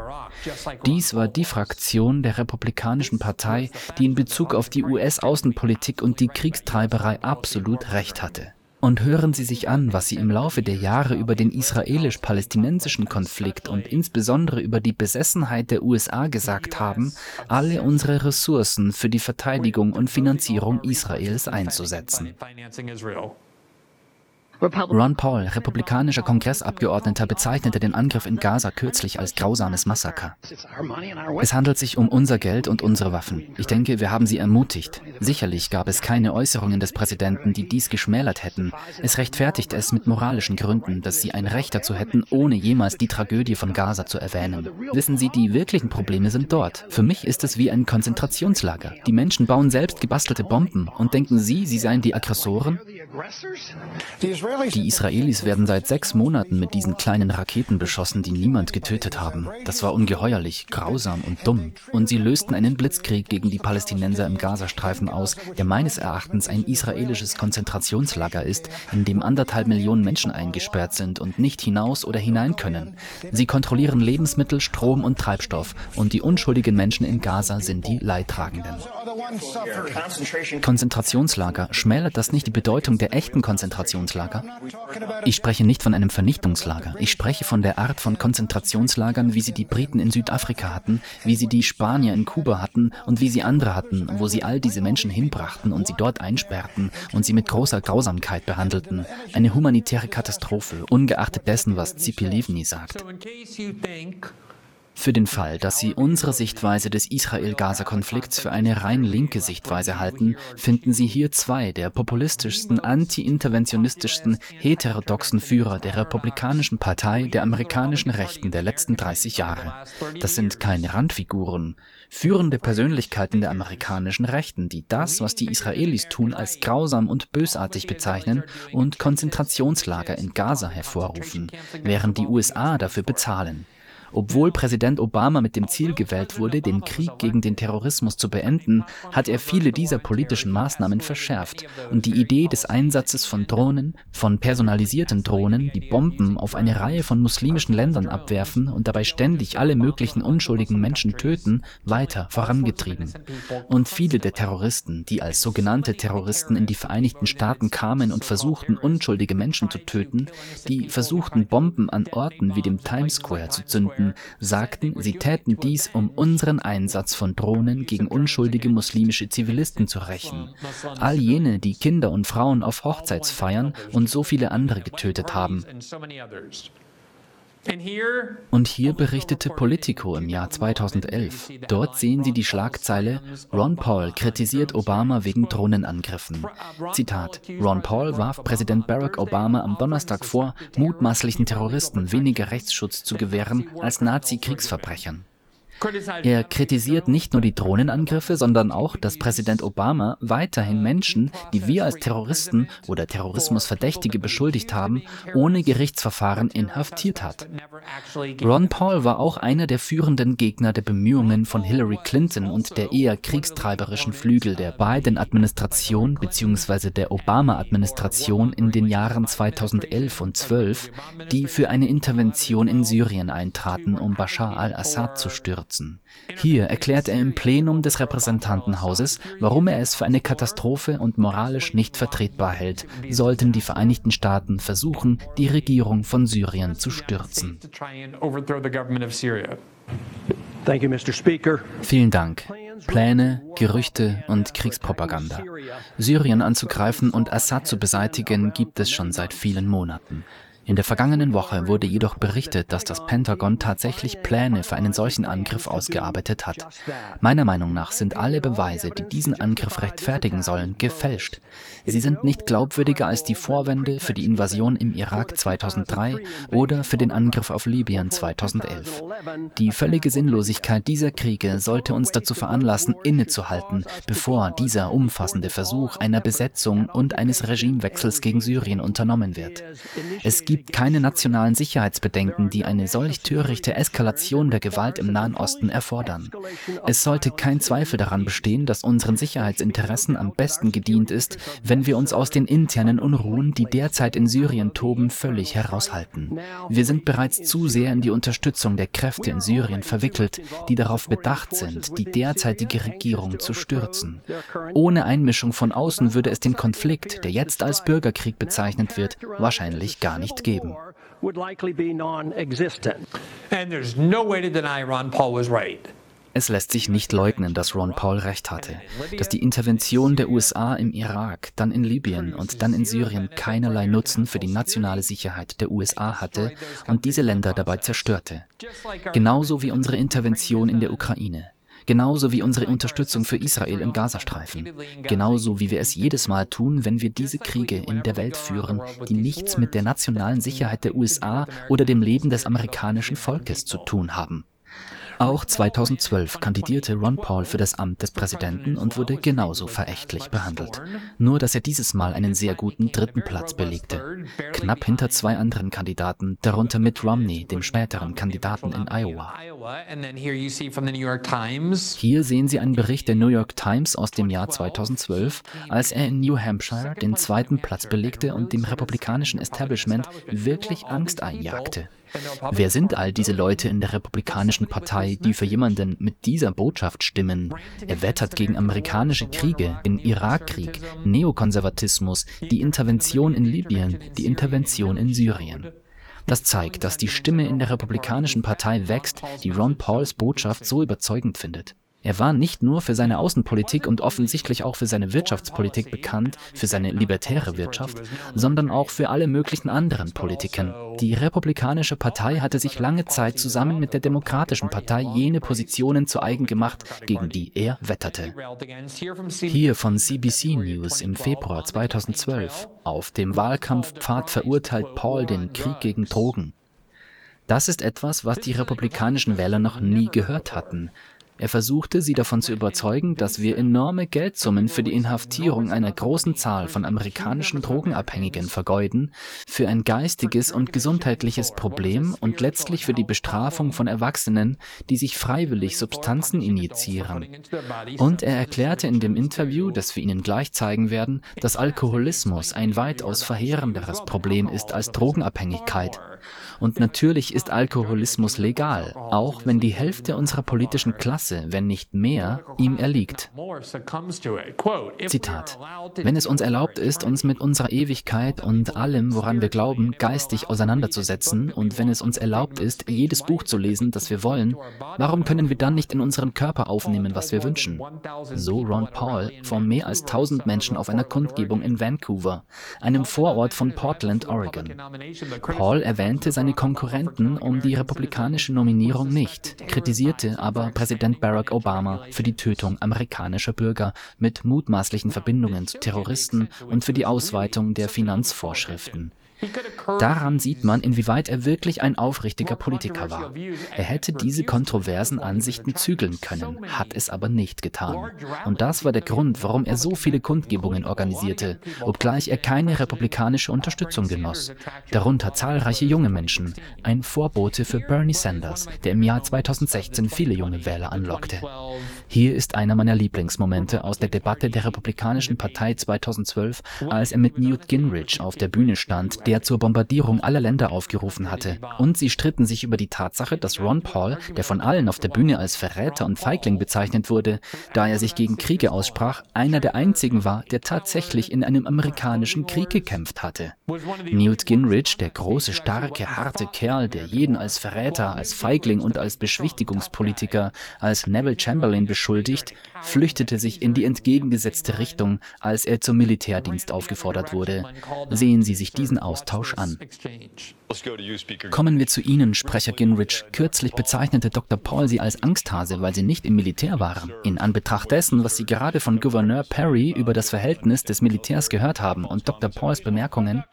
Dies war die Fraktion der Republikanischen Partei, die in Bezug auf die US-Außenpolitik und die Kriegstreiberei absolut recht hatte. Und hören Sie sich an, was Sie im Laufe der Jahre über den israelisch-palästinensischen Konflikt und insbesondere über die Besessenheit der USA gesagt haben, alle unsere Ressourcen für die Verteidigung und Finanzierung Israels einzusetzen. Ron Paul, republikanischer Kongressabgeordneter, bezeichnete den Angriff in Gaza kürzlich als grausames Massaker. Es handelt sich um unser Geld und unsere Waffen. Ich denke, wir haben sie ermutigt. Sicherlich gab es keine Äußerungen des Präsidenten, die dies geschmälert hätten. Es rechtfertigt es mit moralischen Gründen, dass sie ein Recht dazu hätten, ohne jemals die Tragödie von Gaza zu erwähnen. Wissen Sie, die wirklichen Probleme sind dort. Für mich ist es wie ein Konzentrationslager. Die Menschen bauen selbst gebastelte Bomben und denken Sie, sie seien die Aggressoren? Die Israelis werden seit sechs Monaten mit diesen kleinen Raketen beschossen, die niemand getötet haben. Das war ungeheuerlich, grausam und dumm. Und sie lösten einen Blitzkrieg gegen die Palästinenser im Gazastreifen aus, der meines Erachtens ein israelisches Konzentrationslager ist, in dem anderthalb Millionen Menschen eingesperrt sind und nicht hinaus oder hinein können. Sie kontrollieren Lebensmittel, Strom und Treibstoff und die unschuldigen Menschen in Gaza sind die Leidtragenden. Konzentrationslager, schmälert das nicht die Bedeutung der echten Konzentrationslager? Ich spreche nicht von einem Vernichtungslager. Ich spreche von der Art von Konzentrationslagern, wie sie die Briten in Südafrika hatten, wie sie die Spanier in Kuba hatten und wie sie andere hatten, wo sie all diese Menschen hinbrachten und sie dort einsperrten und sie mit großer Grausamkeit behandelten. Eine humanitäre Katastrophe, ungeachtet dessen, was Zipi Livni sagt. Für den Fall, dass Sie unsere Sichtweise des Israel-Gaza-Konflikts für eine rein linke Sichtweise halten, finden Sie hier zwei der populistischsten, anti-interventionistischsten, heterodoxen Führer der Republikanischen Partei der amerikanischen Rechten der letzten 30 Jahre. Das sind keine Randfiguren, führende Persönlichkeiten der amerikanischen Rechten, die das, was die Israelis tun, als grausam und bösartig bezeichnen und Konzentrationslager in Gaza hervorrufen, während die USA dafür bezahlen. Obwohl Präsident Obama mit dem Ziel gewählt wurde, den Krieg gegen den Terrorismus zu beenden, hat er viele dieser politischen Maßnahmen verschärft und die Idee des Einsatzes von Drohnen, von personalisierten Drohnen, die Bomben auf eine Reihe von muslimischen Ländern abwerfen und dabei ständig alle möglichen unschuldigen Menschen töten, weiter vorangetrieben. Und viele der Terroristen, die als sogenannte Terroristen in die Vereinigten Staaten kamen und versuchten, unschuldige Menschen zu töten, die versuchten, Bomben an Orten wie dem Times Square zu zünden, Experten sagten, sie täten dies, um unseren Einsatz von Drohnen gegen unschuldige muslimische Zivilisten zu rächen. All jene, die Kinder und Frauen auf Hochzeitsfeiern und so viele andere getötet haben. Und hier berichtete Politico im Jahr 2011. Dort sehen Sie die Schlagzeile Ron Paul kritisiert Obama wegen Drohnenangriffen. Zitat. Ron Paul warf Präsident Barack Obama am Donnerstag vor, mutmaßlichen Terroristen weniger Rechtsschutz zu gewähren als Nazi-Kriegsverbrechern. Er kritisiert nicht nur die Drohnenangriffe, sondern auch, dass Präsident Obama weiterhin Menschen, die wir als Terroristen oder Terrorismusverdächtige beschuldigt haben, ohne Gerichtsverfahren inhaftiert hat. Ron Paul war auch einer der führenden Gegner der Bemühungen von Hillary Clinton und der eher kriegstreiberischen Flügel der Biden-Administration bzw. der Obama-Administration in den Jahren 2011 und 12, die für eine Intervention in Syrien eintraten, um Bashar al-Assad zu stürzen nutzen. Hier erklärt er im Plenum des Repräsentantenhauses, warum er es für eine Katastrophe und moralisch nicht vertretbar hält, sollten die Vereinigten Staaten versuchen, die Regierung von Syrien zu stürzen. Vielen Dank. Pläne, Gerüchte und Kriegspropaganda. Syrien anzugreifen und Assad zu beseitigen gibt es schon seit vielen Monaten. In der vergangenen Woche wurde jedoch berichtet, dass das Pentagon tatsächlich Pläne für einen solchen Angriff ausgearbeitet hat. Meiner Meinung nach sind alle Beweise, die diesen Angriff rechtfertigen sollen, gefälscht. Sie sind nicht glaubwürdiger als die Vorwände für die Invasion im Irak 2003 oder für den Angriff auf Libyen 2011. Die völlige Sinnlosigkeit dieser Kriege sollte uns dazu veranlassen, innezuhalten, bevor dieser umfassende Versuch einer Besetzung und eines Regimewechsels gegen Syrien unternommen wird. Es gibt keine nationalen Sicherheitsbedenken, die eine solch törichte Eskalation der Gewalt im Nahen Osten erfordern. Es sollte kein Zweifel daran bestehen, dass unseren Sicherheitsinteressen am besten gedient ist, wenn wir uns aus den internen Unruhen, die derzeit in Syrien toben, völlig heraushalten. Wir sind bereits zu sehr in die Unterstützung der Kräfte in Syrien verwickelt, die darauf bedacht sind, die derzeitige Regierung zu stürzen. Ohne Einmischung von außen würde es den Konflikt, der jetzt als Bürgerkrieg bezeichnet wird, wahrscheinlich gar nicht geben. And there's no way to deny Ron Paul was right. Es lässt sich nicht leugnen, dass Ron Paul recht hatte, dass die Intervention der USA im Irak, dann in Libyen und dann in Syrien keinerlei Nutzen für die nationale Sicherheit der USA hatte und diese Länder dabei zerstörte. Genauso wie unsere Intervention in der Ukraine. Genauso wie unsere Unterstützung für Israel im Gazastreifen. Genauso wie wir es jedes Mal tun, wenn wir diese Kriege in der Welt führen, die nichts mit der nationalen Sicherheit der USA oder dem Leben des amerikanischen Volkes zu tun haben. Auch 2012 kandidierte Ron Paul für das Amt des Präsidenten und wurde genauso verächtlich behandelt. Nur dass er dieses Mal einen sehr guten dritten Platz belegte. Knapp hinter zwei anderen Kandidaten, darunter Mitt Romney, dem späteren Kandidaten in Iowa. Hier sehen Sie einen Bericht der New York Times aus dem Jahr 2012, als er in New Hampshire den zweiten Platz belegte und dem republikanischen Establishment wirklich Angst einjagte. Wer sind all diese Leute in der Republikanischen Partei, die für jemanden mit dieser Botschaft stimmen? Er wettert gegen amerikanische Kriege, den Irakkrieg, Neokonservatismus, die Intervention in Libyen, die Intervention in Syrien. Das zeigt, dass die Stimme in der Republikanischen Partei wächst, die Ron Pauls Botschaft so überzeugend findet. Er war nicht nur für seine Außenpolitik und offensichtlich auch für seine Wirtschaftspolitik bekannt, für seine libertäre Wirtschaft, sondern auch für alle möglichen anderen Politiken. Die Republikanische Partei hatte sich lange Zeit zusammen mit der Demokratischen Partei jene Positionen zu eigen gemacht, gegen die er wetterte. Hier von CBC News im Februar 2012. Auf dem Wahlkampfpfad verurteilt Paul den Krieg gegen Drogen. Das ist etwas, was die republikanischen Wähler noch nie gehört hatten. Er versuchte, sie davon zu überzeugen, dass wir enorme Geldsummen für die Inhaftierung einer großen Zahl von amerikanischen Drogenabhängigen vergeuden, für ein geistiges und gesundheitliches Problem und letztlich für die Bestrafung von Erwachsenen, die sich freiwillig Substanzen injizieren. Und er erklärte in dem Interview, das wir Ihnen gleich zeigen werden, dass Alkoholismus ein weitaus verheerenderes Problem ist als Drogenabhängigkeit. Und natürlich ist Alkoholismus legal, auch wenn die Hälfte unserer politischen Klasse, wenn nicht mehr, ihm erliegt. Zitat. Wenn es uns erlaubt ist, uns mit unserer Ewigkeit und allem, woran wir glauben, geistig auseinanderzusetzen und wenn es uns erlaubt ist, jedes Buch zu lesen, das wir wollen, warum können wir dann nicht in unseren Körper aufnehmen, was wir wünschen? So Ron Paul vor mehr als 1000 Menschen auf einer Kundgebung in Vancouver, einem Vorort von Portland, Oregon. Paul erwähnte seine Konkurrenten um die republikanische Nominierung nicht, kritisierte aber Präsident Barack Obama für die Tötung amerikanischer Bürger mit mutmaßlichen Verbindungen zu Terroristen und für die Ausweitung der Finanzvorschriften. Daran sieht man, inwieweit er wirklich ein aufrichtiger Politiker war. Er hätte diese kontroversen Ansichten zügeln können, hat es aber nicht getan. Und das war der Grund, warum er so viele Kundgebungen organisierte, obgleich er keine republikanische Unterstützung genoss. Darunter zahlreiche junge Menschen, ein Vorbote für Bernie Sanders, der im Jahr 2016 viele junge Wähler anlockte. Hier ist einer meiner Lieblingsmomente aus der Debatte der Republikanischen Partei 2012, als er mit Newt Gingrich auf der Bühne stand, der zur Bombardierung aller Länder aufgerufen hatte. Und sie stritten sich über die Tatsache, dass Ron Paul, der von allen auf der Bühne als Verräter und Feigling bezeichnet wurde, da er sich gegen Kriege aussprach, einer der einzigen war, der tatsächlich in einem amerikanischen Krieg gekämpft hatte. Newt Gingrich, der große, starke, harte Kerl, der jeden als Verräter, als Feigling und als Beschwichtigungspolitiker, als Neville Chamberlain beschuldigt, flüchtete sich in die entgegengesetzte Richtung, als er zum Militärdienst aufgefordert wurde. Sehen Sie sich diesen Austausch an. Kommen wir zu Ihnen, Sprecher Gingrich. Kürzlich bezeichnete Dr. Paul Sie als Angsthase, weil Sie nicht im Militär waren. In Anbetracht dessen, was Sie gerade von Gouverneur Perry über das Verhältnis des Militärs gehört haben und Dr. Pauls Bemerkungen.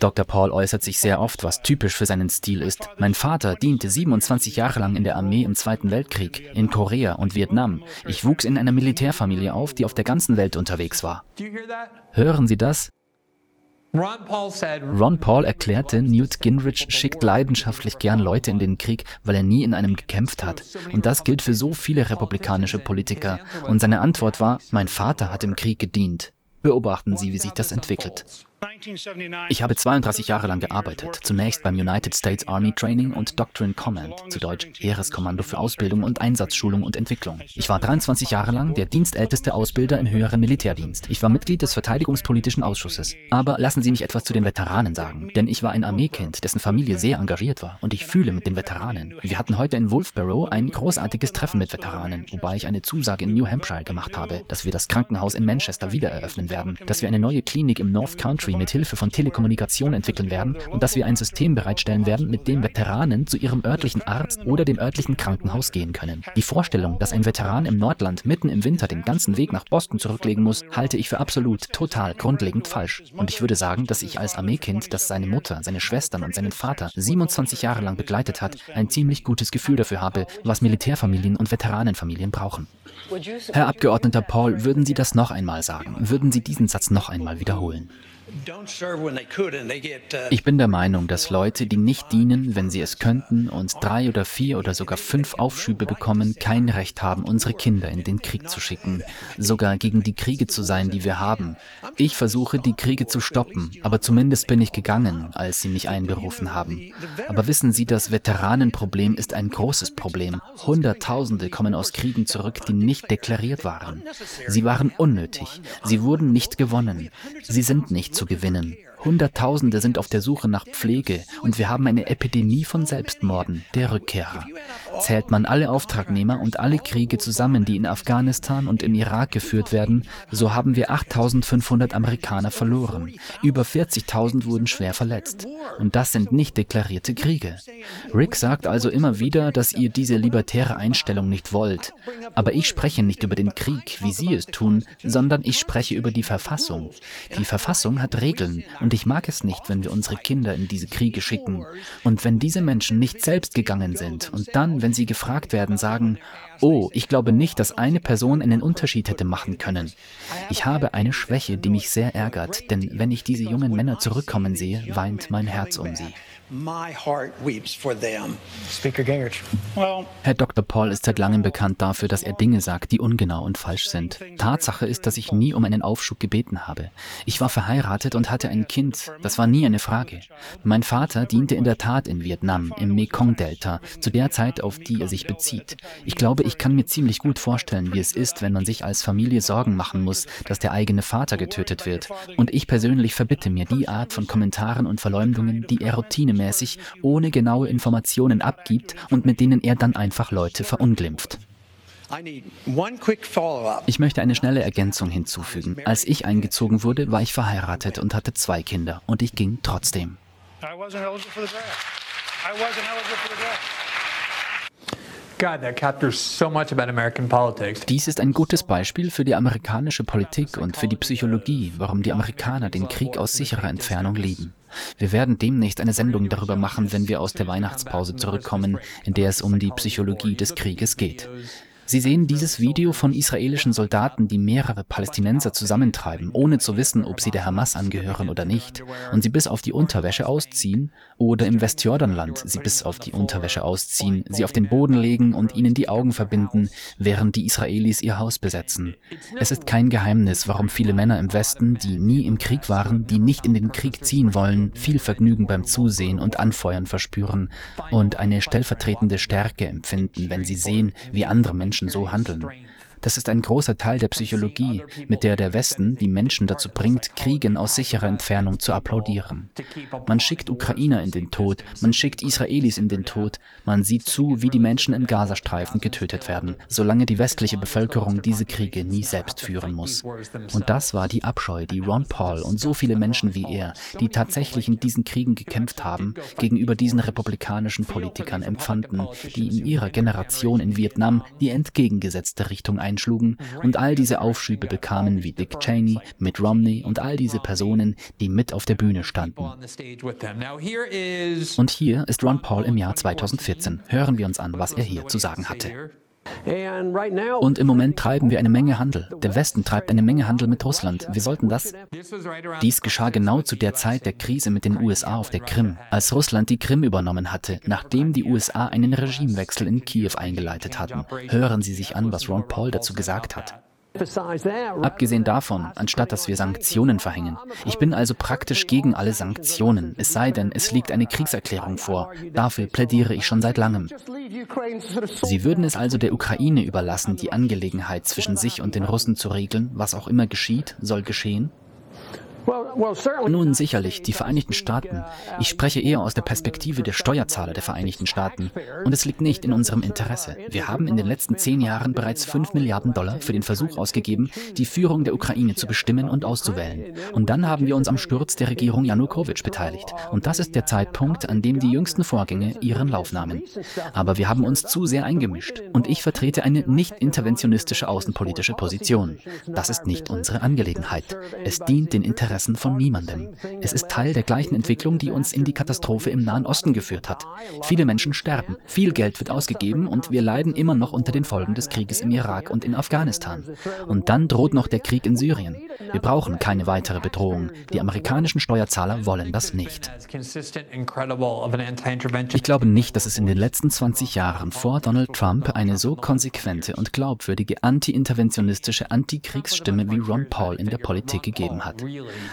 Dr. Paul äußert sich sehr oft, was typisch für seinen Stil ist. Mein Vater diente 27 Jahre lang in der Armee im Zweiten Weltkrieg, in Korea und Vietnam. Ich wuchs in einer Militärfamilie auf, die auf der ganzen Welt unterwegs war. Hören Sie das? Ron Paul erklärte, Newt Gingrich schickt leidenschaftlich gern Leute in den Krieg, weil er nie in einem gekämpft hat. Und das gilt für so viele republikanische Politiker. Und seine Antwort war, mein Vater hat im Krieg gedient. Beobachten Sie, wie sich das entwickelt. Ich habe 32 Jahre lang gearbeitet, zunächst beim United States Army Training und Doctrine Command, zu Deutsch Heereskommando für Ausbildung und Einsatzschulung und Entwicklung. Ich war 23 Jahre lang der dienstälteste Ausbilder im höheren Militärdienst. Ich war Mitglied des Verteidigungspolitischen Ausschusses. Aber lassen Sie mich etwas zu den Veteranen sagen, denn ich war ein Armeekind, dessen Familie sehr engagiert war und ich fühle mit den Veteranen. Wir hatten heute in Wolfboro ein großartiges Treffen mit Veteranen, wobei ich eine Zusage in New Hampshire gemacht habe, dass wir das Krankenhaus in Manchester wieder eröffnen werden, dass wir eine neue Klinik im North Country mit Hilfe von Telekommunikation entwickeln werden und dass wir ein System bereitstellen werden, mit dem Veteranen zu ihrem örtlichen Arzt oder dem örtlichen Krankenhaus gehen können. Die Vorstellung, dass ein Veteran im Nordland mitten im Winter den ganzen Weg nach Boston zurücklegen muss, halte ich für absolut, total, grundlegend falsch. Und ich würde sagen, dass ich als Armeekind, das seine Mutter, seine Schwestern und seinen Vater 27 Jahre lang begleitet hat, ein ziemlich gutes Gefühl dafür habe, was Militärfamilien und Veteranenfamilien brauchen. Herr Abgeordneter Paul, würden Sie das noch einmal sagen? Würden Sie diesen Satz noch einmal wiederholen? Uh, ich bin der Meinung, dass Leute, die nicht dienen, wenn sie es könnten, und drei oder vier oder sogar fünf Aufschübe bekommen, kein Recht haben, unsere Kinder in den Krieg zu schicken, sogar gegen die Kriege zu sein, die wir haben. Ich versuche, die Kriege zu stoppen, aber zumindest bin ich gegangen, als sie mich einberufen haben. Aber wissen Sie, das Veteranenproblem ist ein großes Problem. Hunderttausende kommen aus Kriegen zurück, die nicht deklariert waren. Sie waren unnötig. Sie wurden nicht gewonnen. Sie sind nicht zu gewinnen. Hunderttausende sind auf der Suche nach Pflege und wir haben eine Epidemie von Selbstmorden, der Rückkehrer. Zählt man alle Auftragnehmer und alle Kriege zusammen, die in Afghanistan und im Irak geführt werden, so haben wir 8500 Amerikaner verloren. Über 40.000 wurden schwer verletzt. Und das sind nicht deklarierte Kriege. Rick sagt also immer wieder, dass ihr diese libertäre Einstellung nicht wollt. Aber ich spreche nicht über den Krieg, wie Sie es tun, sondern ich spreche über die Verfassung. Die Verfassung hat Regeln und ich mag es nicht, wenn wir unsere Kinder in diese Kriege schicken. Und wenn diese Menschen nicht selbst gegangen sind und dann, wenn sie gefragt werden, sagen, oh, ich glaube nicht, dass eine Person einen Unterschied hätte machen können. Ich habe eine Schwäche, die mich sehr ärgert, denn wenn ich diese jungen Männer zurückkommen sehe, weint mein Herz um sie. My heart weeps for them. Speaker Gingrich. Herr Dr. Paul ist seit langem bekannt dafür, dass er Dinge sagt, die ungenau und falsch sind. Tatsache ist, dass ich nie um einen Aufschub gebeten habe. Ich war verheiratet und hatte ein Kind. Das war nie eine Frage. Mein Vater diente in der Tat in Vietnam, im Mekong-Delta, zu der Zeit, auf die er sich bezieht. Ich glaube, ich kann mir ziemlich gut vorstellen, wie es ist, wenn man sich als Familie Sorgen machen muss, dass der eigene Vater getötet wird. Und ich persönlich verbitte mir die Art von Kommentaren und Verleumdungen, die er routinemäßig, ohne genaue Informationen abgibt und mit denen er dann einfach Leute verunglimpft. Ich möchte eine schnelle Ergänzung hinzufügen. Als ich eingezogen wurde, war ich verheiratet und hatte zwei Kinder und ich ging trotzdem. Dies ist ein gutes Beispiel für die amerikanische Politik und für die Psychologie, warum die Amerikaner den Krieg aus sicherer Entfernung lieben. Wir werden demnächst eine Sendung darüber machen, wenn wir aus der Weihnachtspause zurückkommen, in der es um die Psychologie des Krieges geht. Sie sehen dieses Video von israelischen Soldaten, die mehrere Palästinenser zusammentreiben, ohne zu wissen, ob sie der Hamas angehören oder nicht, und sie bis auf die Unterwäsche ausziehen, oder im Westjordanland sie bis auf die Unterwäsche ausziehen, sie auf den Boden legen und ihnen die Augen verbinden, während die Israelis ihr Haus besetzen. Es ist kein Geheimnis, warum viele Männer im Westen, die nie im Krieg waren, die nicht in den Krieg ziehen wollen, viel Vergnügen beim Zusehen und Anfeuern verspüren und eine stellvertretende Stärke empfinden, wenn sie sehen, wie andere Menschen Menschen so handeln. Das ist ein großer Teil der Psychologie, mit der der Westen die Menschen dazu bringt, Kriegen aus sicherer Entfernung zu applaudieren. Man schickt Ukrainer in den Tod, man schickt Israelis in den Tod, man sieht zu, wie die Menschen im Gazastreifen getötet werden, solange die westliche Bevölkerung diese Kriege nie selbst führen muss. Und das war die Abscheu, die Ron Paul und so viele Menschen wie er, die tatsächlich in diesen Kriegen gekämpft haben, gegenüber diesen republikanischen Politikern empfanden, die in ihrer Generation in Vietnam die entgegengesetzte Richtung einschlugen und all diese Aufschübe bekamen wie Dick Cheney, Mitt Romney und all diese Personen, die mit auf der Bühne standen. Und hier ist Ron Paul im Jahr 2014. Hören wir uns an, was er hier zu sagen hatte. Und im Moment treiben wir eine Menge Handel. Der Westen treibt eine Menge Handel mit Russland. Wir sollten das. Dies geschah genau zu der Zeit der Krise mit den USA auf der Krim, als Russland die Krim übernommen hatte, nachdem die USA einen Regimewechsel in Kiew eingeleitet hatten. Hören Sie sich an, was Ron Paul dazu gesagt hat. Abgesehen davon, anstatt dass wir Sanktionen verhängen. Ich bin also praktisch gegen alle Sanktionen, es sei denn, es liegt eine Kriegserklärung vor. Dafür plädiere ich schon seit langem. Sie würden es also der Ukraine überlassen, die Angelegenheit zwischen sich und den Russen zu regeln, was auch immer geschieht, soll geschehen? Nun sicherlich, die Vereinigten Staaten. Ich spreche eher aus der Perspektive der Steuerzahler der Vereinigten Staaten. Und es liegt nicht in unserem Interesse. Wir haben in den letzten zehn Jahren bereits fünf Milliarden Dollar für den Versuch ausgegeben, die Führung der Ukraine zu bestimmen und auszuwählen. Und dann haben wir uns am Sturz der Regierung Janukowitsch beteiligt. Und das ist der Zeitpunkt, an dem die jüngsten Vorgänge ihren Lauf nahmen. Aber wir haben uns zu sehr eingemischt. Und ich vertrete eine nicht interventionistische außenpolitische Position. Das ist nicht unsere Angelegenheit. Es dient den Interessen Interessen von niemandem. Es ist Teil der gleichen Entwicklung, die uns in die Katastrophe im Nahen Osten geführt hat. Viele Menschen sterben, viel Geld wird ausgegeben und wir leiden immer noch unter den Folgen des Krieges im Irak und in Afghanistan. Und dann droht noch der Krieg in Syrien. Wir brauchen keine weitere Bedrohung. Die amerikanischen Steuerzahler wollen das nicht. Ich glaube nicht, dass es in den letzten 20 Jahren vor Donald Trump eine so konsequente und glaubwürdige anti-interventionistische Antikriegsstimme wie Ron Paul in der Politik gegeben hat.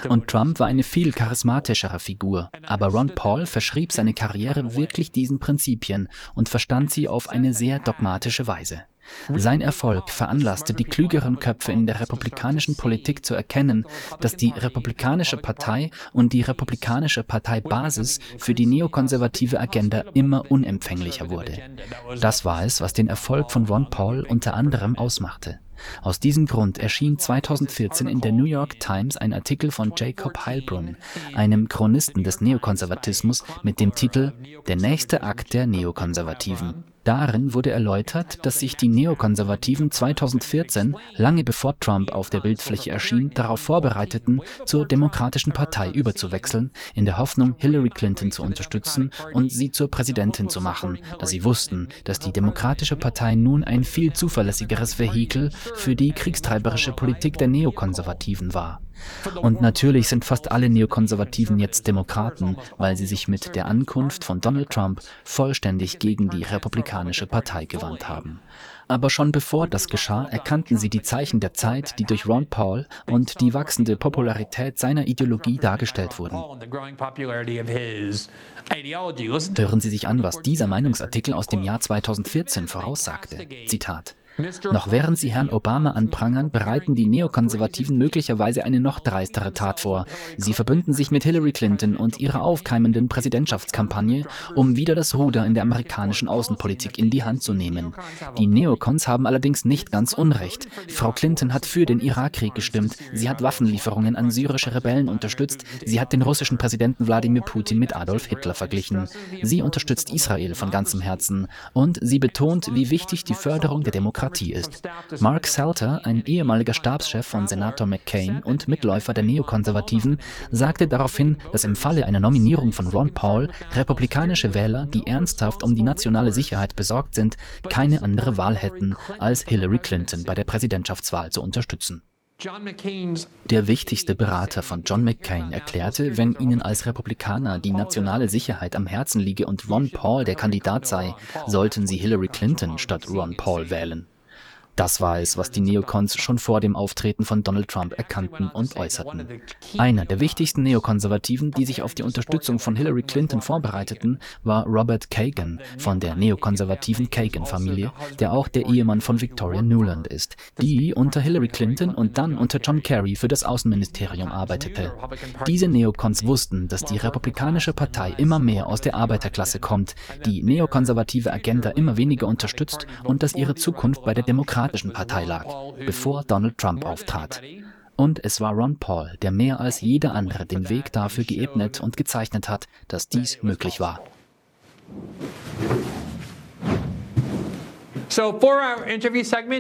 Und Trump war eine viel charismatischere Figur. Aber Ron Paul verschrieb seine Karriere wirklich diesen Prinzipien und verstand sie auf eine sehr dogmatische Weise. Sein Erfolg veranlasste die klügeren Köpfe in der republikanischen Politik zu erkennen, dass die Republikanische Partei und die Republikanische Parteibasis für die neokonservative Agenda immer unempfänglicher wurde. Das war es, was den Erfolg von Ron Paul unter anderem ausmachte. Aus diesem Grund erschien 2014 in der New York Times ein Artikel von Jacob Heilbrunn, einem Chronisten des Neokonservatismus, mit dem Titel Der nächste Akt der Neokonservativen. Darin wurde erläutert, dass sich die Neokonservativen 2014, lange bevor Trump auf der Bildfläche erschien, darauf vorbereiteten, zur Demokratischen Partei überzuwechseln, in der Hoffnung, Hillary Clinton zu unterstützen und sie zur Präsidentin zu machen, da sie wussten, dass die Demokratische Partei nun ein viel zuverlässigeres Vehikel für die kriegstreiberische Politik der Neokonservativen war. Und natürlich sind fast alle Neokonservativen jetzt Demokraten, weil sie sich mit der Ankunft von Donald Trump vollständig gegen die Republikanische Partei gewandt haben. Aber schon bevor das geschah, erkannten sie die Zeichen der Zeit, die durch Ron Paul und die wachsende Popularität seiner Ideologie dargestellt wurden. Hören Sie sich an, was dieser Meinungsartikel aus dem Jahr 2014 voraussagte. Zitat. Noch während sie Herrn Obama anprangern, bereiten die Neokonservativen möglicherweise eine noch dreistere Tat vor. Sie verbünden sich mit Hillary Clinton und ihrer aufkeimenden Präsidentschaftskampagne, um wieder das Ruder in der amerikanischen Außenpolitik in die Hand zu nehmen. Die Neokons haben allerdings nicht ganz Unrecht. Frau Clinton hat für den Irakkrieg gestimmt, sie hat Waffenlieferungen an syrische Rebellen unterstützt, sie hat den russischen Präsidenten Wladimir Putin mit Adolf Hitler verglichen. Sie unterstützt Israel von ganzem Herzen und sie betont, wie wichtig die Förderung der Demokratie Demokratie ist. Mark Salter, ein ehemaliger Stabschef von Senator McCain und Mitläufer der Neokonservativen, sagte daraufhin, dass im Falle einer Nominierung von Ron Paul republikanische Wähler, die ernsthaft um die nationale Sicherheit besorgt sind, keine andere Wahl hätten, als Hillary Clinton bei der Präsidentschaftswahl zu unterstützen. Der wichtigste Berater von John McCain erklärte, wenn ihnen als Republikaner die nationale Sicherheit am Herzen liege und Ron Paul der Kandidat sei, sollten sie Hillary Clinton statt Ron Paul wählen. Das war es, was die Neokons schon vor dem Auftreten von Donald Trump erkannten und äußerten. Einer der wichtigsten Neokonservativen, die sich auf die Unterstützung von Hillary Clinton vorbereiteten, war Robert Kagan von der neokonservativen Kagan-Familie, der auch der Ehemann von Victoria Nuland ist, die unter Hillary Clinton und dann unter John Kerry für das Außenministerium arbeitete. Diese Neokons wussten, dass die Republikanische Partei immer mehr aus der Arbeiterklasse kommt, die neokonservative Agenda immer weniger unterstützt und dass ihre Zukunft bei der Demokratie Demokratischen Partei lag, bevor Donald Trump auftrat. Und es war Ron Paul, der mehr als jeder andere den Weg dafür geebnet und gezeichnet hat, dass dies möglich war.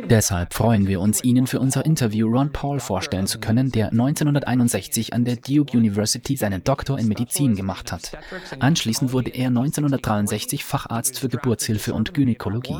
Deshalb freuen wir uns, Ihnen für unser Interview Ron Paul vorstellen zu können, der 1961 an der Duke University seinen Doktor in Medizin gemacht hat. Anschließend wurde er 1963 Facharzt für Geburtshilfe und Gynäkologie.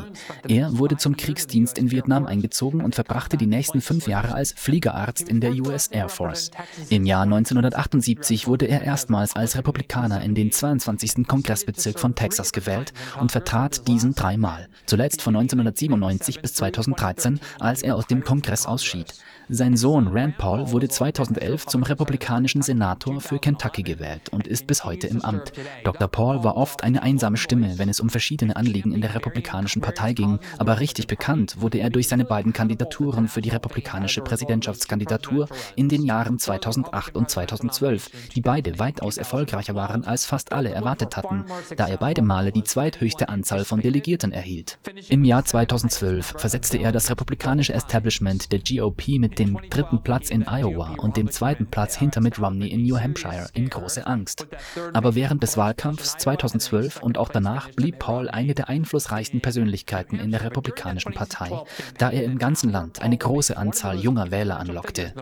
Er wurde zum Kriegsdienst in Vietnam eingezogen und verbrachte die nächsten fünf Jahre als Fliegerarzt in der US Air Force. Im Jahr 1978 wurde er erstmals als Republikaner in den 22. Kongressbezirk von Texas gewählt und vertrat diesen dreimal, zuletzt von 19 1997 bis 2013, als er aus dem Kongress ausschied. Sein Sohn Rand Paul wurde 2011 zum republikanischen Senator für Kentucky gewählt und ist bis heute im Amt. Dr. Paul war oft eine einsame Stimme, wenn es um verschiedene Anliegen in der Republikanischen Partei ging, aber richtig bekannt wurde er durch seine beiden Kandidaturen für die republikanische Präsidentschaftskandidatur in den Jahren 2008 und 2012, die beide weitaus erfolgreicher waren, als fast alle erwartet hatten, da er beide Male die zweithöchste Anzahl von Delegierten erhielt. Im Jahr 2012 versetzte er das republikanische Establishment der GOP mit dem dritten Platz in Iowa und dem zweiten Platz hinter Mitt Romney in New Hampshire in große Angst. Aber während des Wahlkampfs 2012 und auch danach blieb Paul eine der einflussreichsten Persönlichkeiten in der Republikanischen Partei, da er im ganzen Land eine große Anzahl junger Wähler anlockte.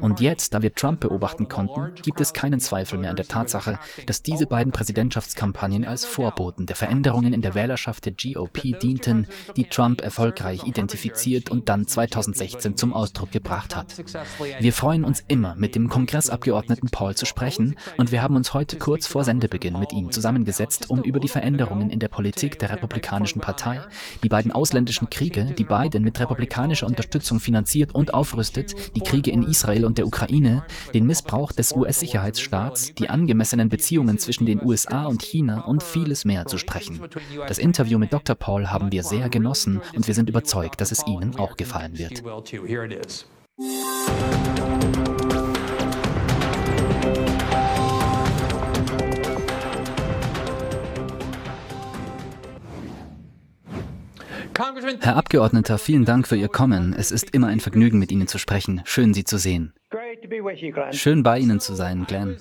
Und jetzt, da wir Trump beobachten konnten, gibt es keinen Zweifel mehr an der Tatsache, dass diese beiden Präsidentschaftskampagnen als Vorboten der Veränderungen in der Wählerschaft der GOP dienten, die Trump erfolgreich identifiziert und dann 2016 zum Ausdruck gebracht gemacht hat. Wir freuen uns immer, mit dem Kongressabgeordneten Paul zu sprechen und wir haben uns heute kurz vor Sendebeginn mit ihm zusammengesetzt, um über die Veränderungen in der Politik der Republikanischen Partei, die beiden ausländischen Kriege, die Biden mit republikanischer Unterstützung finanziert und aufrüstet, die Kriege in Israel und der Ukraine, den Missbrauch des US-Sicherheitsstaats, die angemessenen Beziehungen zwischen den USA und China und vieles mehr zu sprechen. Das Interview mit Dr. Paul haben wir sehr genossen und wir sind überzeugt, dass es Ihnen auch gefallen wird. Música Herr Abgeordneter, vielen Dank für Ihr Kommen. Es ist immer ein Vergnügen, mit Ihnen zu sprechen. Schön, Sie zu sehen. Schön bei Ihnen zu sein, Glenn.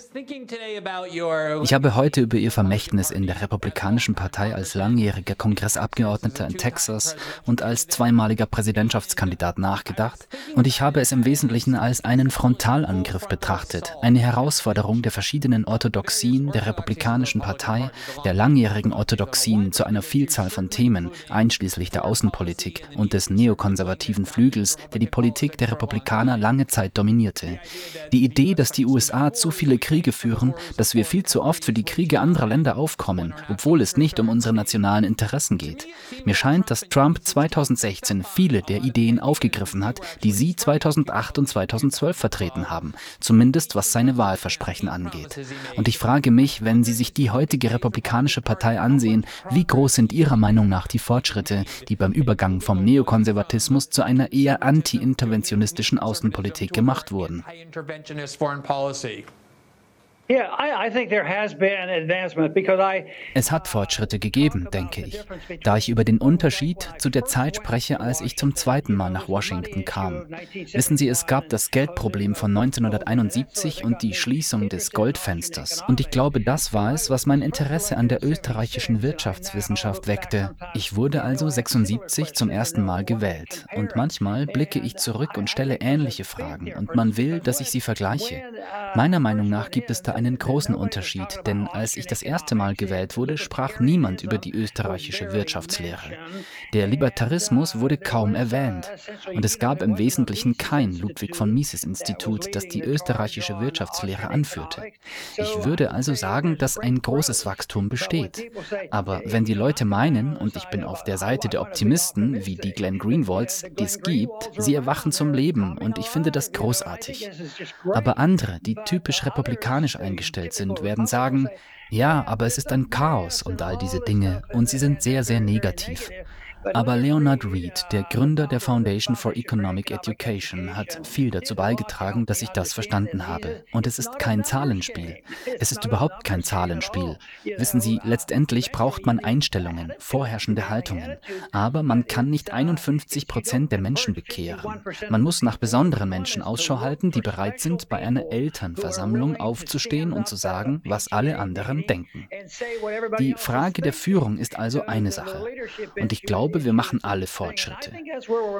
Ich habe heute über Ihr Vermächtnis in der Republikanischen Partei als langjähriger Kongressabgeordneter in Texas und als zweimaliger Präsidentschaftskandidat nachgedacht und ich habe es im Wesentlichen als einen Frontalangriff betrachtet, eine Herausforderung der verschiedenen Orthodoxien der Republikanischen Partei, der langjährigen Orthodoxien zu einer Vielzahl von Themen, einschließlich der Außenpolitik und des neokonservativen Flügels, der die Politik der Republikaner lange Zeit dominierte. Die Idee, dass die USA zu viele Kriege führen, dass wir viel zu oft für die Kriege anderer Länder aufkommen, obwohl es nicht um unsere nationalen Interessen geht. Mir scheint, dass Trump 2016 viele der Ideen aufgegriffen hat, die Sie 2008 und 2012 vertreten haben, zumindest was seine Wahlversprechen angeht. Und ich frage mich, wenn Sie sich die heutige Republikanische Partei ansehen, wie groß sind Ihrer Meinung nach die Fortschritte, die beim Übergang vom Neokonservatismus zu einer eher anti-interventionistischen Außenpolitik gemacht wurden? Es hat Fortschritte gegeben, denke ich, da ich über den Unterschied zu der Zeit spreche, als ich zum zweiten Mal nach Washington kam. Wissen Sie, es gab das Geldproblem von 1971 und die Schließung des Goldfensters. Und ich glaube, das war es, was mein Interesse an der österreichischen Wirtschaftswissenschaft weckte. Ich wurde also 76 zum ersten Mal gewählt. Und manchmal blicke ich zurück und stelle ähnliche Fragen. Und man will, dass ich sie vergleiche. Meiner Meinung nach gibt es da einen großen Unterschied, denn als ich das erste Mal gewählt wurde, sprach niemand über die österreichische Wirtschaftslehre. Der Libertarismus wurde kaum erwähnt und es gab im Wesentlichen kein Ludwig von Mises Institut, das die österreichische Wirtschaftslehre anführte. Ich würde also sagen, dass ein großes Wachstum besteht. Aber wenn die Leute meinen, und ich bin auf der Seite der Optimisten, wie die Glenn Greenwalds, die es gibt, sie erwachen zum Leben und ich finde das großartig. Aber andere, die typisch republikanisch eingestellt sind, werden sagen, ja, aber es ist ein Chaos und all diese Dinge und sie sind sehr, sehr negativ. Aber Leonard Reed, der Gründer der Foundation for Economic Education, hat viel dazu beigetragen, dass ich das verstanden habe. Und es ist kein Zahlenspiel. Es ist überhaupt kein Zahlenspiel. Wissen Sie, letztendlich braucht man Einstellungen, vorherrschende Haltungen. Aber man kann nicht 51 Prozent der Menschen bekehren. Man muss nach besonderen Menschen Ausschau halten, die bereit sind, bei einer Elternversammlung aufzustehen und zu sagen, was alle anderen denken. Die Frage der Führung ist also eine Sache. Und ich glaube, glaube, wir machen alle Fortschritte.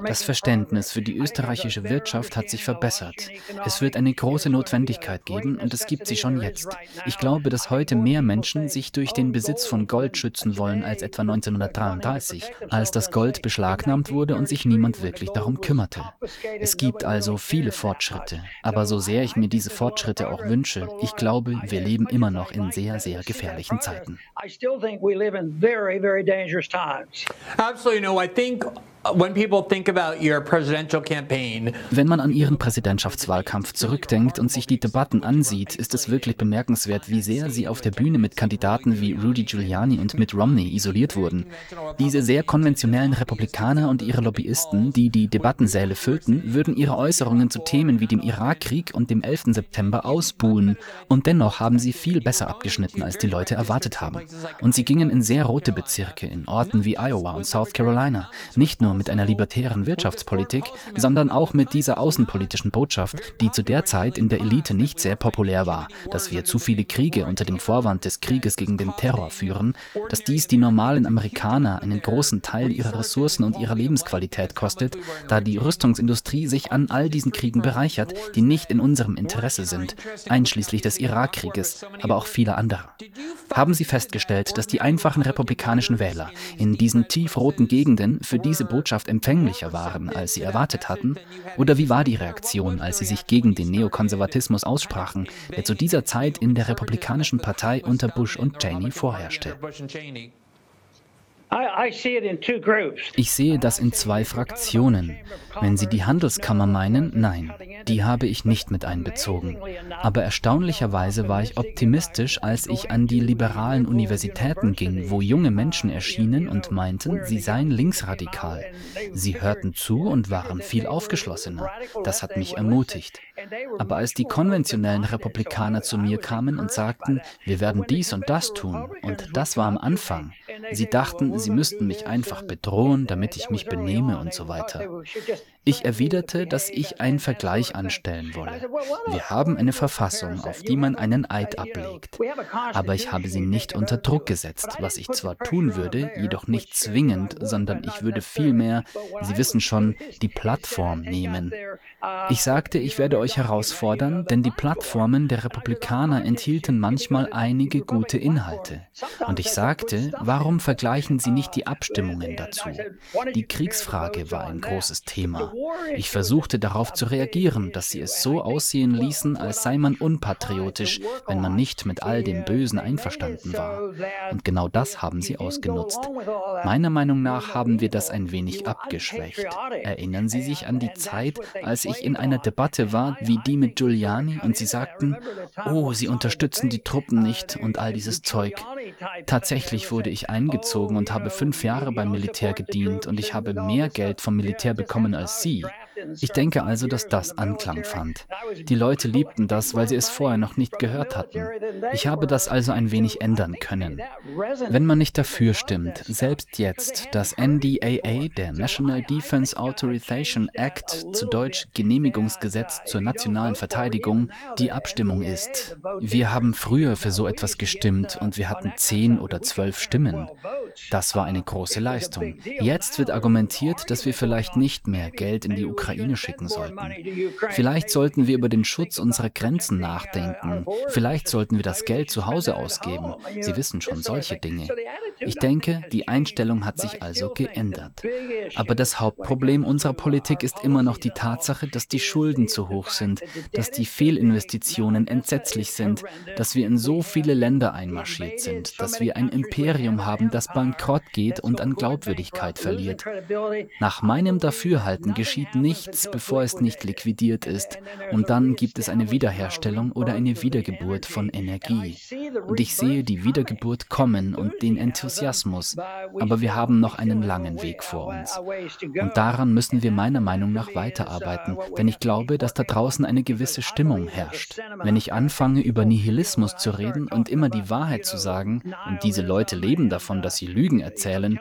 Das Verständnis für die österreichische Wirtschaft hat sich verbessert. Es wird eine große Notwendigkeit geben und es gibt sie schon jetzt. Ich glaube, dass heute mehr Menschen sich durch den Besitz von Gold schützen wollen als etwa 1933, als das Gold beschlagnahmt wurde und sich niemand wirklich darum kümmerte. Es gibt also viele Fortschritte. Aber so sehr ich mir diese Fortschritte auch wünsche, ich glaube, wir leben immer noch in sehr, sehr gefährlichen Zeiten. Also, you know, I think wenn man an Ihren Präsidentschaftswahlkampf zurückdenkt und sich die Debatten ansieht, ist es wirklich bemerkenswert, wie sehr Sie auf der Bühne mit Kandidaten wie Rudy Giuliani und Mitt Romney isoliert wurden. Diese sehr konventionellen Republikaner und ihre Lobbyisten, die die Debattensäle füllten, würden ihre Äußerungen zu Themen wie dem Irakkrieg und dem 11. September ausbuhen. Und dennoch haben sie viel besser abgeschnitten, als die Leute erwartet haben. Und sie gingen in sehr rote Bezirke, in Orten wie Iowa und South Carolina, nicht nur nur mit einer libertären Wirtschaftspolitik, sondern auch mit dieser außenpolitischen Botschaft, die zu der Zeit in der Elite nicht sehr populär war, dass wir zu viele Kriege unter dem Vorwand des Krieges gegen den Terror führen, dass dies die normalen Amerikaner einen großen Teil ihrer Ressourcen und ihrer Lebensqualität kostet, da die Rüstungsindustrie sich an all diesen Kriegen bereichert, die nicht in unserem Interesse sind, einschließlich des Irakkrieges, aber auch vieler anderer. Haben Sie festgestellt, dass die einfachen republikanischen Wähler in diesen tiefroten Gegenden für diese Botschaft Botschaft empfänglicher waren, als sie erwartet hatten? Oder wie war die Reaktion, als sie sich gegen den Neokonservatismus aussprachen, der zu dieser Zeit in der Republikanischen Partei unter Bush und Cheney vorherrschte? Ich sehe das in zwei Fraktionen. Wenn Sie die Handelskammer meinen, nein, die habe ich nicht mit einbezogen. Aber erstaunlicherweise war ich optimistisch, als ich an die liberalen Universitäten ging, wo junge Menschen erschienen und meinten, sie seien linksradikal. Sie hörten zu und waren viel aufgeschlossener. Das hat mich ermutigt. Aber als die konventionellen Republikaner zu mir kamen und sagten, wir werden dies und das tun, und das war am Anfang, sie dachten, sie müssten mich einfach bedrohen, damit ich mich benehme und so weiter. Ich erwiderte, dass ich einen Vergleich anstellen wolle. Wir haben eine Verfassung, auf die man einen Eid ablegt. Aber ich habe sie nicht unter Druck gesetzt, was ich zwar tun würde, jedoch nicht zwingend, sondern ich würde vielmehr, Sie wissen schon, die Plattform nehmen. Ich sagte, ich werde euch herausfordern, denn die Plattformen der Republikaner enthielten manchmal einige gute Inhalte. Und ich sagte, warum vergleichen Sie nicht die Abstimmungen dazu? Die Kriegsfrage war ein großes Thema. Ich versuchte darauf zu reagieren, dass sie es so aussehen ließen, als sei man unpatriotisch, wenn man nicht mit all dem Bösen einverstanden war. Und genau das haben sie ausgenutzt. Meiner Meinung nach haben wir das ein wenig abgeschwächt. Erinnern Sie sich an die Zeit, als ich in einer Debatte war, wie die mit Giuliani, und sie sagten, oh, sie unterstützen die Truppen nicht und all dieses Zeug. Tatsächlich wurde ich eingezogen und habe fünf Jahre beim Militär gedient und ich habe mehr Geld vom Militär bekommen als sie. Ich denke also, dass das Anklang fand. Die Leute liebten das, weil sie es vorher noch nicht gehört hatten. Ich habe das also ein wenig ändern können. Wenn man nicht dafür stimmt, selbst jetzt, dass NDAA, der National Defense Authorization Act, zu Deutsch Genehmigungsgesetz zur nationalen Verteidigung, die Abstimmung ist. Wir haben früher für so etwas gestimmt und wir hatten zehn oder zwölf Stimmen. Das war eine große Leistung. Jetzt wird argumentiert, dass wir vielleicht nicht mehr Geld in die Ukraine schicken sollten. Vielleicht sollten wir über den Schutz unserer Grenzen nachdenken. Vielleicht sollten wir das Geld zu Hause ausgeben. Sie wissen schon solche Dinge. Ich denke, die Einstellung hat sich also geändert. Aber das Hauptproblem unserer Politik ist immer noch die Tatsache, dass die Schulden zu hoch sind, dass die Fehlinvestitionen entsetzlich sind, dass wir in so viele Länder einmarschiert sind, dass wir ein Imperium haben, das bankrott geht und an Glaubwürdigkeit verliert. Nach meinem Dafürhalten geschieht nichts, bevor es nicht liquidiert ist, und dann gibt es eine Wiederherstellung oder eine Wiedergeburt von Energie. Und ich sehe die Wiedergeburt kommen und den Enthusiasmus, aber wir haben noch einen langen Weg vor uns. Und daran müssen wir meiner Meinung nach weiterarbeiten, denn ich glaube, dass da draußen eine gewisse Stimmung herrscht. Wenn ich anfange, über Nihilismus zu reden und immer die Wahrheit zu sagen, und diese Leute leben davon, dass sie Lügen erzählen,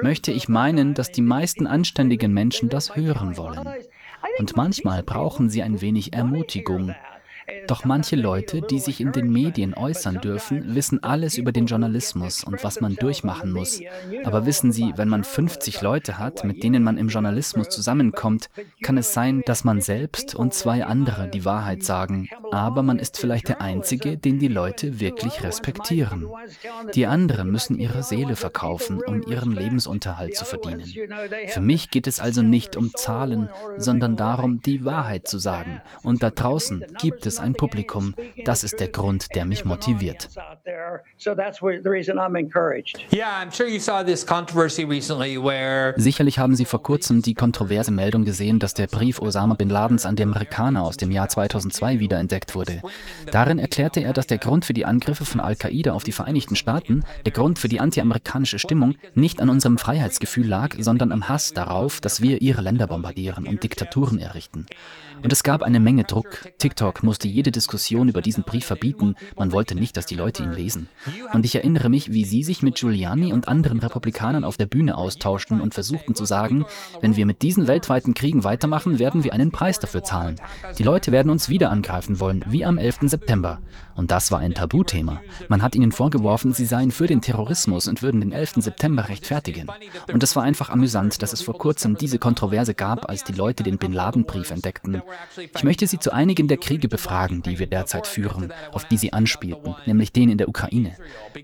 möchte ich meinen, dass die meisten anständigen Menschen das hören wollen. Und manchmal brauchen sie ein wenig Ermutigung, doch manche Leute, die sich in den Medien äußern dürfen, wissen alles über den Journalismus und was man durchmachen muss. Aber wissen Sie, wenn man 50 Leute hat, mit denen man im Journalismus zusammenkommt, kann es sein, dass man selbst und zwei andere die Wahrheit sagen, aber man ist vielleicht der Einzige, den die Leute wirklich respektieren. Die anderen müssen ihre Seele verkaufen, um ihren Lebensunterhalt zu verdienen. Für mich geht es also nicht um Zahlen, sondern darum, die Wahrheit zu sagen. Und da draußen gibt es ein ein Publikum. Das ist der Grund, der mich motiviert. Sicherlich haben Sie vor kurzem die kontroverse Meldung gesehen, dass der Brief Osama bin Ladens an die Amerikaner aus dem Jahr 2002 wiederentdeckt wurde. Darin erklärte er, dass der Grund für die Angriffe von Al-Qaida auf die Vereinigten Staaten, der Grund für die antiamerikanische Stimmung, nicht an unserem Freiheitsgefühl lag, sondern am Hass darauf, dass wir ihre Länder bombardieren und Diktaturen errichten. Und es gab eine Menge Druck. TikTok musste jede Diskussion über diesen Brief verbieten. Man wollte nicht, dass die Leute ihn lesen. Und ich erinnere mich, wie Sie sich mit Giuliani und anderen Republikanern auf der Bühne austauschten und versuchten zu sagen, wenn wir mit diesen weltweiten Kriegen weitermachen, werden wir einen Preis dafür zahlen. Die Leute werden uns wieder angreifen wollen, wie am 11. September. Und das war ein Tabuthema. Man hat ihnen vorgeworfen, sie seien für den Terrorismus und würden den 11. September rechtfertigen. Und es war einfach amüsant, dass es vor kurzem diese Kontroverse gab, als die Leute den Bin Laden-Brief entdeckten. Ich möchte Sie zu einigen der Kriege befragen, die wir derzeit führen, auf die Sie anspielten, nämlich den in der Ukraine.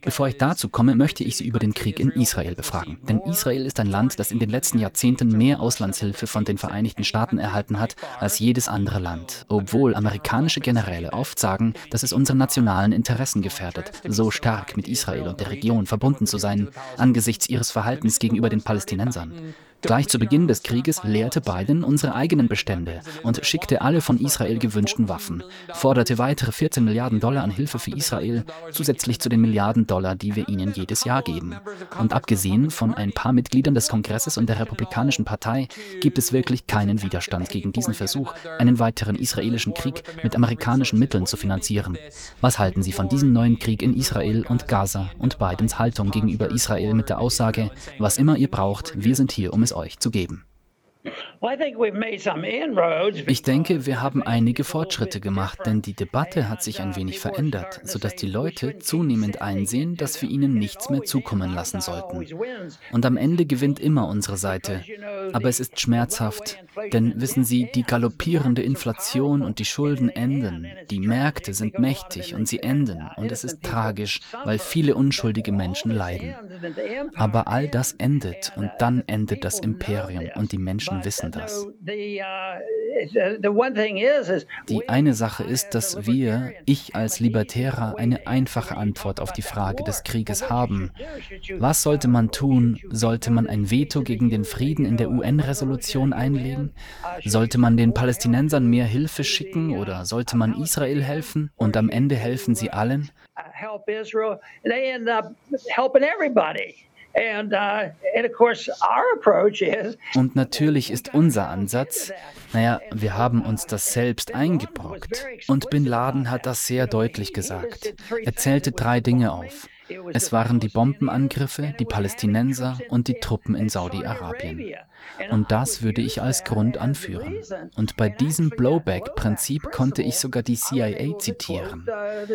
Bevor ich dazu komme, möchte ich Sie über den Krieg in Israel befragen. Denn Israel ist ein Land, das in den letzten Jahrzehnten mehr Auslandshilfe von den Vereinigten Staaten erhalten hat als jedes andere Land, obwohl amerikanische Generäle oft sagen, dass es unsere nationalen Interessen gefährdet, so stark mit Israel und der Region verbunden zu sein, angesichts ihres Verhaltens gegenüber den Palästinensern. Gleich zu Beginn des Krieges leerte Biden unsere eigenen Bestände und schickte alle von Israel gewünschten Waffen, forderte weitere 14 Milliarden Dollar an Hilfe für Israel, zusätzlich zu den Milliarden Dollar, die wir ihnen jedes Jahr geben. Und abgesehen von ein paar Mitgliedern des Kongresses und der Republikanischen Partei gibt es wirklich keinen Widerstand gegen diesen Versuch, einen weiteren israelischen Krieg mit amerikanischen Mitteln zu finanzieren. Was halten Sie von diesem neuen Krieg in Israel und Gaza und Bidens Haltung gegenüber Israel mit der Aussage, was immer ihr braucht, wir sind hier, um es es euch zu geben. Ich denke, wir haben einige Fortschritte gemacht, denn die Debatte hat sich ein wenig verändert, sodass die Leute zunehmend einsehen, dass wir ihnen nichts mehr zukommen lassen sollten. Und am Ende gewinnt immer unsere Seite. Aber es ist schmerzhaft, denn wissen Sie, die galoppierende Inflation und die Schulden enden, die Märkte sind mächtig und sie enden, und es ist tragisch, weil viele unschuldige Menschen leiden. Aber all das endet und dann endet das Imperium. und die Menschen wissen das. Die eine Sache ist, dass wir, ich als Libertärer, eine einfache Antwort auf die Frage des Krieges haben. Was sollte man tun? Sollte man ein Veto gegen den Frieden in der UN-Resolution einlegen? Sollte man den Palästinensern mehr Hilfe schicken oder sollte man Israel helfen? Und am Ende helfen sie allen? help Israel, they end up helping everybody. Uh, Und natürlich ist unser Ansatz, naja, wir haben uns das selbst eingebrockt. Und Bin Laden hat das sehr deutlich gesagt. Er zählte drei Dinge auf. Es waren die Bombenangriffe, die Palästinenser und die Truppen in Saudi-Arabien. Und das würde ich als Grund anführen. Und bei diesem Blowback-Prinzip konnte ich sogar die CIA zitieren.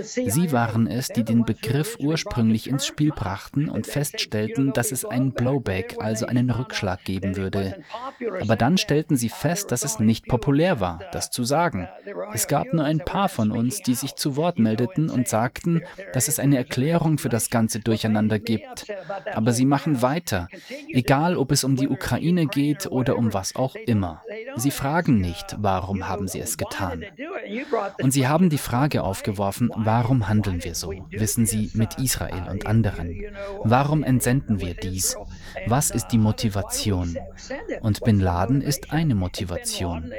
Sie waren es, die den Begriff ursprünglich ins Spiel brachten und feststellten, dass es einen Blowback, also einen Rückschlag geben würde. Aber dann stellten sie fest, dass es nicht populär war, das zu sagen. Es gab nur ein paar von uns, die sich zu Wort meldeten und sagten, dass es eine Erklärung für das ganze Durcheinander gibt. Aber sie machen weiter, egal ob es um die Ukraine geht oder um was auch immer. Sie fragen nicht, warum haben sie es getan. Und sie haben die Frage aufgeworfen, warum handeln wir so, wissen Sie, mit Israel und anderen. Warum entsenden wir dies? Was ist die Motivation? Und Bin Laden ist eine Motivation.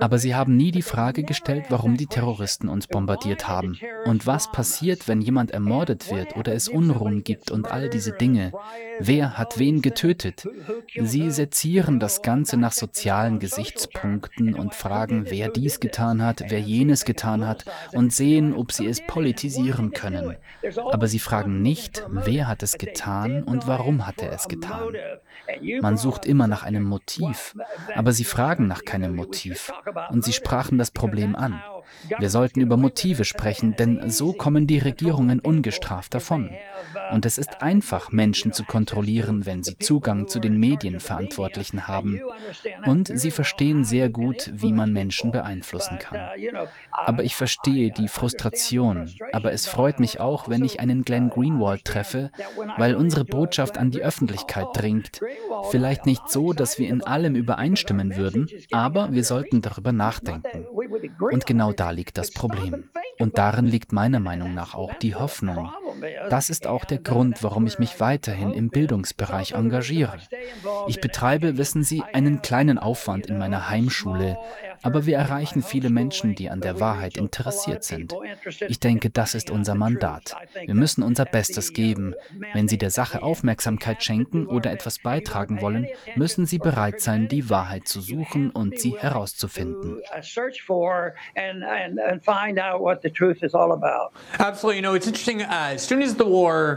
Aber sie haben nie die Frage gestellt, warum die Terroristen uns bombardiert haben. Und was passiert, wenn jemand ermordet wird oder es Unruhen gibt und all diese Dinge? Wer hat wen getötet? Sie sezieren das Ganze nach sozialen Gesichtspunkten und fragen, wer dies getan hat, wer jenes getan hat und sehen, ob sie es politisieren können. Aber sie fragen nicht, wer hat es getan und warum hat er es getan. Man sucht immer nach einem Motiv, aber sie fragen nach keinem Motiv. Und sie sprachen das Problem an. Wir sollten über Motive sprechen, denn so kommen die Regierungen ungestraft davon. Und es ist einfach, Menschen zu kontrollieren, wenn sie Zugang zu den Medienverantwortlichen haben. Und sie verstehen sehr gut, wie man Menschen beeinflussen kann. Aber ich verstehe die Frustration. Aber es freut mich auch, wenn ich einen Glenn Greenwald treffe, weil unsere Botschaft an die Öffentlichkeit dringt. Vielleicht nicht so, dass wir in allem übereinstimmen würden, aber wir sollten darüber nachdenken. Und genau da liegt das Problem. Und darin liegt meiner Meinung nach auch die Hoffnung. Das ist auch der Grund, warum ich mich weiterhin im Bildungsbereich engagiere. Ich betreibe, wissen Sie, einen kleinen Aufwand in meiner Heimschule, aber wir erreichen viele Menschen, die an der Wahrheit interessiert sind. Ich denke, das ist unser Mandat. Wir müssen unser Bestes geben. Wenn Sie der Sache Aufmerksamkeit schenken oder etwas beitragen wollen, müssen Sie bereit sein, die Wahrheit zu suchen und sie herauszufinden.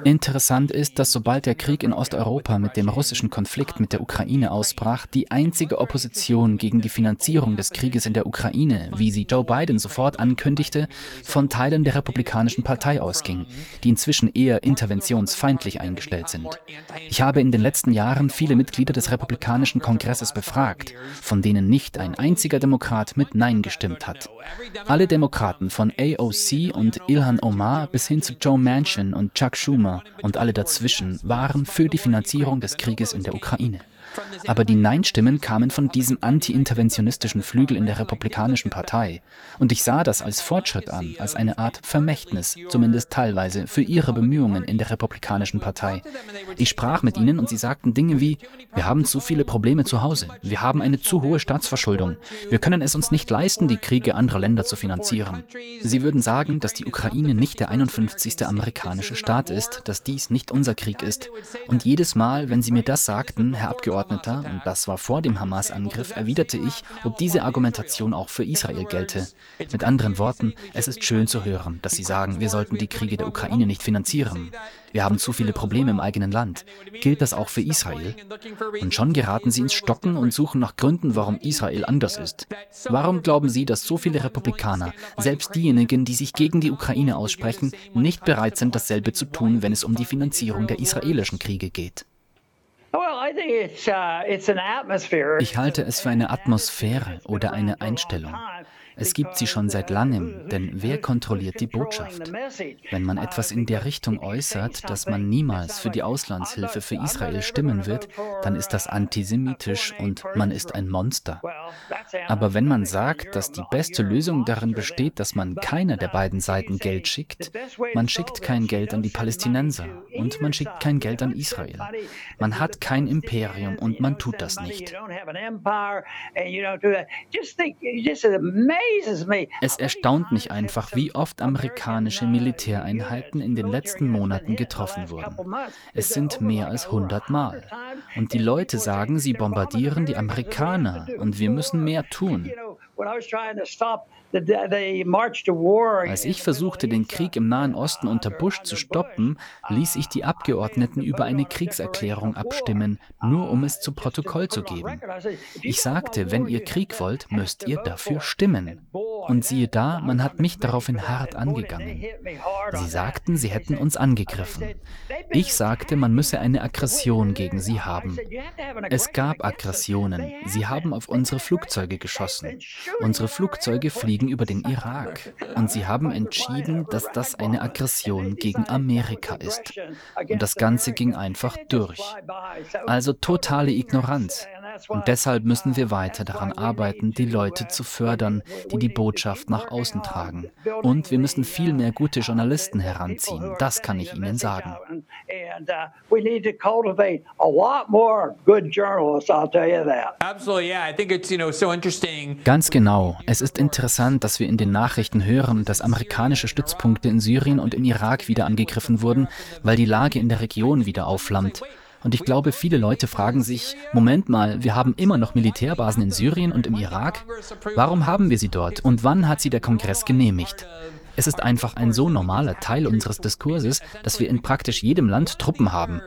Interessant ist, dass sobald der Krieg in Osteuropa mit dem russischen Konflikt mit der Ukraine ausbrach, die einzige Opposition gegen die Finanzierung des Krieges Krieges in der Ukraine, wie sie Joe Biden sofort ankündigte, von Teilen der Republikanischen Partei ausging, die inzwischen eher interventionsfeindlich eingestellt sind. Ich habe in den letzten Jahren viele Mitglieder des Republikanischen Kongresses befragt, von denen nicht ein einziger Demokrat mit Nein gestimmt hat. Alle Demokraten von AOC und Ilhan Omar bis hin zu Joe Manchin und Chuck Schumer und alle dazwischen waren für die Finanzierung des Krieges in der Ukraine. Aber die Nein-Stimmen kamen von diesem anti-interventionistischen Flügel in der Republikanischen Partei. Und ich sah das als Fortschritt an, als eine Art Vermächtnis, zumindest teilweise, für ihre Bemühungen in der Republikanischen Partei. Ich sprach mit ihnen und sie sagten Dinge wie, wir haben zu viele Probleme zu Hause, wir haben eine zu hohe Staatsverschuldung, wir können es uns nicht leisten, die Kriege anderer Länder zu finanzieren. Sie würden sagen, dass die Ukraine nicht der 51. amerikanische Staat ist, dass dies nicht unser Krieg ist. Und jedes Mal, wenn sie mir das sagten, Herr Abgeordneter, Abgeordneter, und das war vor dem Hamas-Angriff, erwiderte ich, ob diese Argumentation auch für Israel gelte. Mit anderen Worten, es ist schön zu hören, dass Sie sagen, wir sollten die Kriege der Ukraine nicht finanzieren. Wir haben zu viele Probleme im eigenen Land. Gilt das auch für Israel? Und schon geraten Sie ins Stocken und suchen nach Gründen, warum Israel anders ist. Warum glauben Sie, dass so viele Republikaner, selbst diejenigen, die sich gegen die Ukraine aussprechen, nicht bereit sind, dasselbe zu tun, wenn es um die Finanzierung der israelischen Kriege geht? Uh, ich halte es für eine Atmosphäre oder eine Einstellung. Es gibt sie schon seit langem, denn wer kontrolliert die Botschaft? Wenn man etwas in der Richtung äußert, dass man niemals für die Auslandshilfe für Israel stimmen wird, dann ist das antisemitisch und man ist ein Monster. Aber wenn man sagt, dass die beste Lösung darin besteht, dass man keiner der beiden Seiten Geld schickt, man schickt kein Geld an die Palästinenser und man schickt kein Geld an Israel. Man hat kein Imperium und man tut das nicht. Es erstaunt mich einfach, wie oft amerikanische Militäreinheiten in den letzten Monaten getroffen wurden. Es sind mehr als 100 Mal. Und die Leute sagen, sie bombardieren die Amerikaner und wir müssen mehr tun. Als ich versuchte, den Krieg im Nahen Osten unter Bush zu stoppen, ließ ich die Abgeordneten über eine Kriegserklärung abstimmen, nur um es zu Protokoll zu geben. Ich sagte, wenn ihr Krieg wollt, müsst ihr dafür stimmen. Und siehe da, man hat mich daraufhin hart angegangen. Sie sagten, sie hätten uns angegriffen. Ich sagte, man müsse eine Aggression gegen sie haben. Es gab Aggressionen. Sie haben auf unsere Flugzeuge geschossen. Unsere Flugzeuge fliegen über den Irak. Und sie haben entschieden, dass das eine Aggression gegen Amerika ist. Und das Ganze ging einfach durch. Also totale Ignoranz. Und deshalb müssen wir weiter daran arbeiten, die Leute zu fördern, die die Botschaft nach außen tragen. Und wir müssen viel mehr gute Journalisten heranziehen. Das kann ich Ihnen sagen. Ganz genau. Es ist interessant, dass wir in den Nachrichten hören, dass amerikanische Stützpunkte in Syrien und im Irak wieder angegriffen wurden, weil die Lage in der Region wieder aufflammt. Und ich glaube, viele Leute fragen sich, Moment mal, wir haben immer noch Militärbasen in Syrien und im Irak. Warum haben wir sie dort und wann hat sie der Kongress genehmigt? Es ist einfach ein so normaler Teil unseres Diskurses, dass wir in praktisch jedem Land Truppen haben.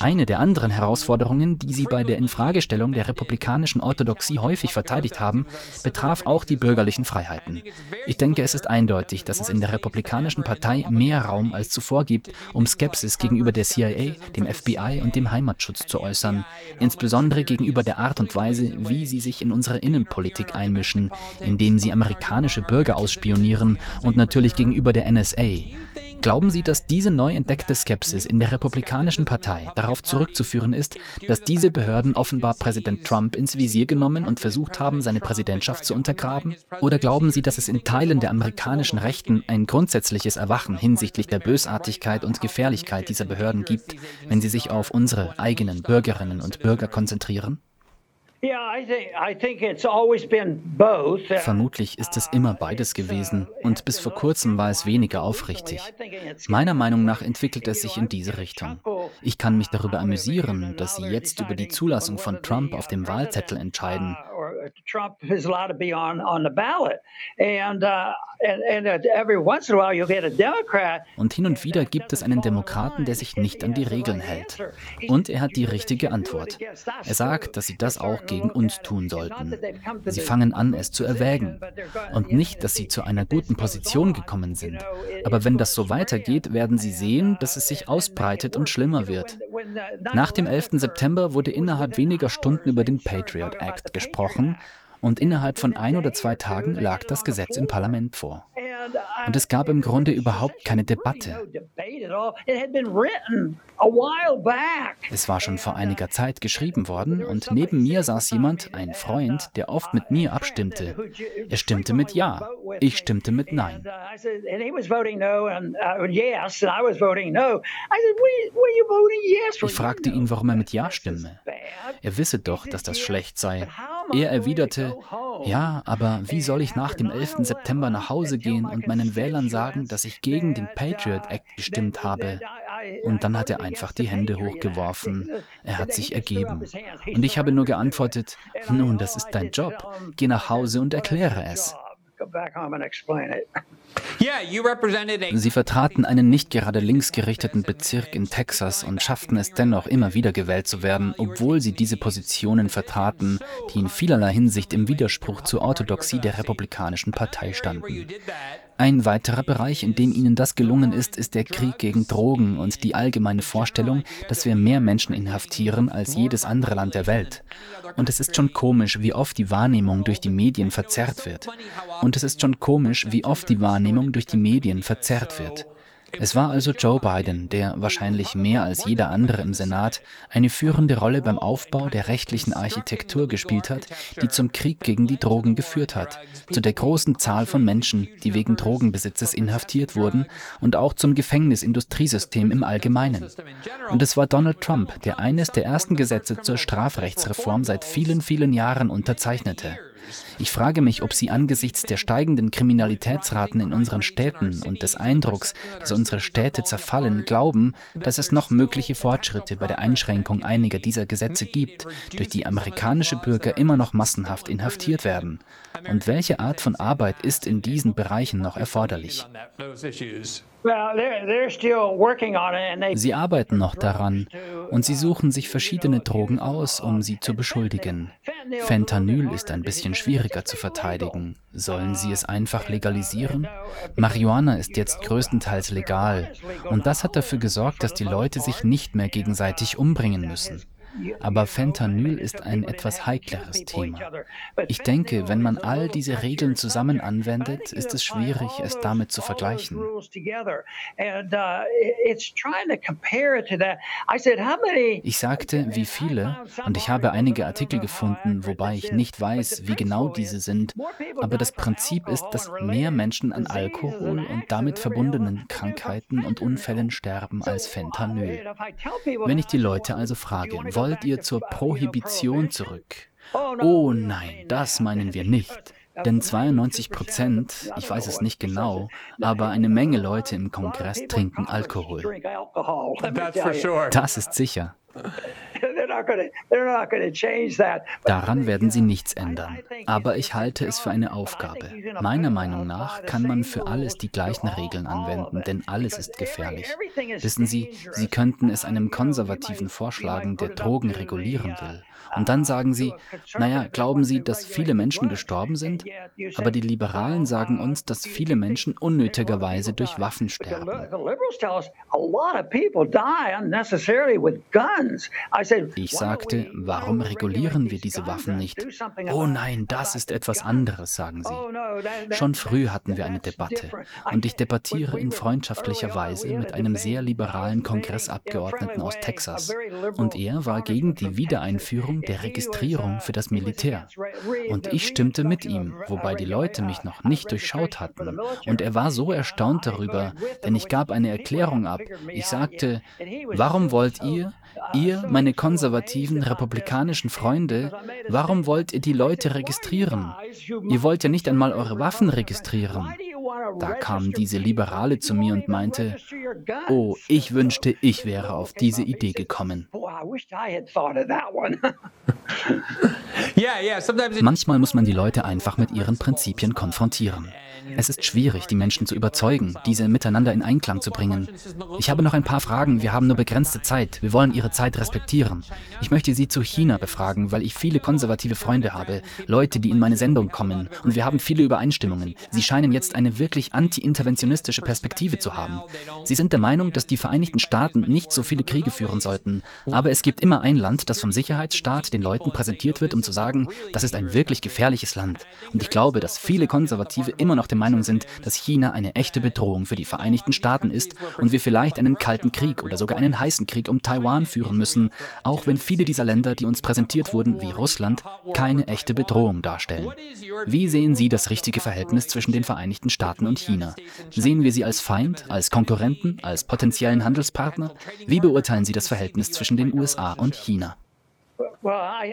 Eine der anderen Herausforderungen, die sie bei der Infragestellung der republikanischen Orthodoxie häufig verteidigt haben, betraf auch die bürgerlichen Freiheiten. Ich denke, es ist eindeutig, dass es in der Republikanischen Partei mehr Raum als zuvor gibt, um Skepsis gegenüber der CIA, dem FBI und dem Heimatschutz zu äußern, insbesondere gegenüber der Art und Weise, wie sie sich in unsere Innenpolitik einmischen, indem sie amerikanische Bürger ausspionieren und natürlich gegenüber der NSA. Glauben Sie, dass diese neu entdeckte Skepsis in der Republikanischen Partei darauf zurückzuführen ist, dass diese Behörden offenbar Präsident Trump ins Visier genommen und versucht haben, seine Präsidentschaft zu untergraben? Oder glauben Sie, dass es in Teilen der amerikanischen Rechten ein grundsätzliches Erwachen hinsichtlich der Bösartigkeit und Gefährlichkeit dieser Behörden gibt, wenn sie sich auf unsere eigenen Bürgerinnen und Bürger konzentrieren? Vermutlich ist es immer beides gewesen und bis vor kurzem war es weniger aufrichtig. Meiner Meinung nach entwickelt es sich in diese Richtung. Ich kann mich darüber amüsieren, dass Sie jetzt über die Zulassung von Trump auf dem Wahlzettel entscheiden Uh, Trump is allowed to be on, on the ballot. And, uh, and, and uh, every once in a while you'll get a Democrat. Und hin und wieder gibt es einen Demokraten, der sich nicht an die Regeln hält. Und er hat die richtige Antwort. Er sagt, dass sie das auch gegen uns tun sollten. Sie fangen an, es zu erwägen. Und nicht, dass sie zu einer guten Position gekommen sind. Aber wenn das so weitergeht, werden sie sehen, dass es sich ausbreitet und schlimmer wird. Nach dem 11. September wurde innerhalb weniger Stunden über den Patriot Act gesprochen, und innerhalb von ein oder zwei Tagen lag das Gesetz im Parlament vor. Und es gab im Grunde überhaupt keine Debatte. Es war schon vor einiger Zeit geschrieben worden und neben mir saß jemand, ein Freund, der oft mit mir abstimmte. Er stimmte mit Ja, ich stimmte mit Nein. Ich fragte ihn, warum er mit Ja stimme. Er wisse doch, dass das schlecht sei. Er erwiderte, ja, aber wie soll ich nach dem 11. September nach Hause gehen und meinen Wählern sagen, dass ich gegen den Patriot Act gestimmt habe? Und dann hat er einfach die Hände hochgeworfen. Er hat sich ergeben. Und ich habe nur geantwortet, nun, das ist dein Job. Geh nach Hause und erkläre es. Sie vertraten einen nicht gerade linksgerichteten Bezirk in Texas und schafften es dennoch immer wieder gewählt zu werden, obwohl sie diese Positionen vertraten, die in vielerlei Hinsicht im Widerspruch zur Orthodoxie der Republikanischen Partei standen. Ein weiterer Bereich, in dem ihnen das gelungen ist, ist der Krieg gegen Drogen und die allgemeine Vorstellung, dass wir mehr Menschen inhaftieren als jedes andere Land der Welt. Und es ist schon komisch, wie oft die Wahrnehmung durch die Medien verzerrt wird. Und es ist schon komisch, wie oft die Wahrnehmung durch die Medien verzerrt wird. Es war also Joe Biden, der wahrscheinlich mehr als jeder andere im Senat eine führende Rolle beim Aufbau der rechtlichen Architektur gespielt hat, die zum Krieg gegen die Drogen geführt hat, zu der großen Zahl von Menschen, die wegen Drogenbesitzes inhaftiert wurden und auch zum Gefängnisindustriesystem im Allgemeinen. Und es war Donald Trump, der eines der ersten Gesetze zur Strafrechtsreform seit vielen, vielen Jahren unterzeichnete. Ich frage mich, ob Sie angesichts der steigenden Kriminalitätsraten in unseren Städten und des Eindrucks, dass unsere Städte zerfallen, glauben, dass es noch mögliche Fortschritte bei der Einschränkung einiger dieser Gesetze gibt, durch die amerikanische Bürger immer noch massenhaft inhaftiert werden. Und welche Art von Arbeit ist in diesen Bereichen noch erforderlich? Sie arbeiten noch daran und sie suchen sich verschiedene Drogen aus, um sie zu beschuldigen. Fentanyl ist ein bisschen schwieriger zu verteidigen. Sollen sie es einfach legalisieren? Marihuana ist jetzt größtenteils legal und das hat dafür gesorgt, dass die Leute sich nicht mehr gegenseitig umbringen müssen. Aber Fentanyl ist ein etwas heikleres Thema. Ich denke, wenn man all diese Regeln zusammen anwendet, ist es schwierig, es damit zu vergleichen. Ich sagte, wie viele, und ich habe einige Artikel gefunden, wobei ich nicht weiß, wie genau diese sind, aber das Prinzip ist, dass mehr Menschen an Alkohol und damit verbundenen Krankheiten und Unfällen sterben als Fentanyl. Wenn ich die Leute also frage, wollt ihr zur Prohibition zurück? Oh nein, das meinen wir nicht. Denn 92 Prozent, ich weiß es nicht genau, aber eine Menge Leute im Kongress trinken Alkohol. Das ist sicher. Daran werden sie nichts ändern. Aber ich halte es für eine Aufgabe. Meiner Meinung nach kann man für alles die gleichen Regeln anwenden, denn alles ist gefährlich. Wissen Sie, Sie könnten es einem Konservativen vorschlagen, der Drogen regulieren will. Und dann sagen sie, naja, glauben Sie, dass viele Menschen gestorben sind? Aber die Liberalen sagen uns, dass viele Menschen unnötigerweise durch Waffen sterben. Ich sagte, warum regulieren wir diese Waffen nicht? Oh nein, das ist etwas anderes, sagen sie. Schon früh hatten wir eine Debatte und ich debattiere in freundschaftlicher Weise mit einem sehr liberalen Kongressabgeordneten aus Texas. Und er war gegen die Wiedereinführung der Registrierung für das Militär. Und ich stimmte mit ihm, wobei die Leute mich noch nicht durchschaut hatten. Und er war so erstaunt darüber, denn ich gab eine Erklärung ab. Ich sagte, warum wollt ihr, ihr, meine konservativen republikanischen Freunde, warum wollt ihr die Leute registrieren? Ihr wollt ja nicht einmal eure Waffen registrieren. Da kam diese Liberale zu mir und meinte, oh, ich wünschte, ich wäre auf diese Idee gekommen. Manchmal muss man die Leute einfach mit ihren Prinzipien konfrontieren. Es ist schwierig, die Menschen zu überzeugen, diese miteinander in Einklang zu bringen. Ich habe noch ein paar Fragen. Wir haben nur begrenzte Zeit. Wir wollen Ihre Zeit respektieren. Ich möchte Sie zu China befragen, weil ich viele konservative Freunde habe, Leute, die in meine Sendung kommen. Und wir haben viele Übereinstimmungen. Sie scheinen jetzt eine wirklich anti-interventionistische Perspektive zu haben. Sie sind der Meinung, dass die Vereinigten Staaten nicht so viele Kriege führen sollten. Aber es gibt immer ein Land, das vom Sicherheitsstaat den Leuten präsentiert wird, um zu sagen, das ist ein wirklich gefährliches Land. Und ich glaube, dass viele Konservative immer noch der Meinung sind, dass China eine echte Bedrohung für die Vereinigten Staaten ist und wir vielleicht einen kalten Krieg oder sogar einen heißen Krieg um Taiwan führen müssen, auch wenn viele dieser Länder, die uns präsentiert wurden, wie Russland, keine echte Bedrohung darstellen. Wie sehen Sie das richtige Verhältnis zwischen den Vereinigten Staaten und China? Sehen wir sie als Feind, als Konkurrenten, als potenziellen Handelspartner? Wie beurteilen Sie das Verhältnis zwischen den USA und China? Uh, uh,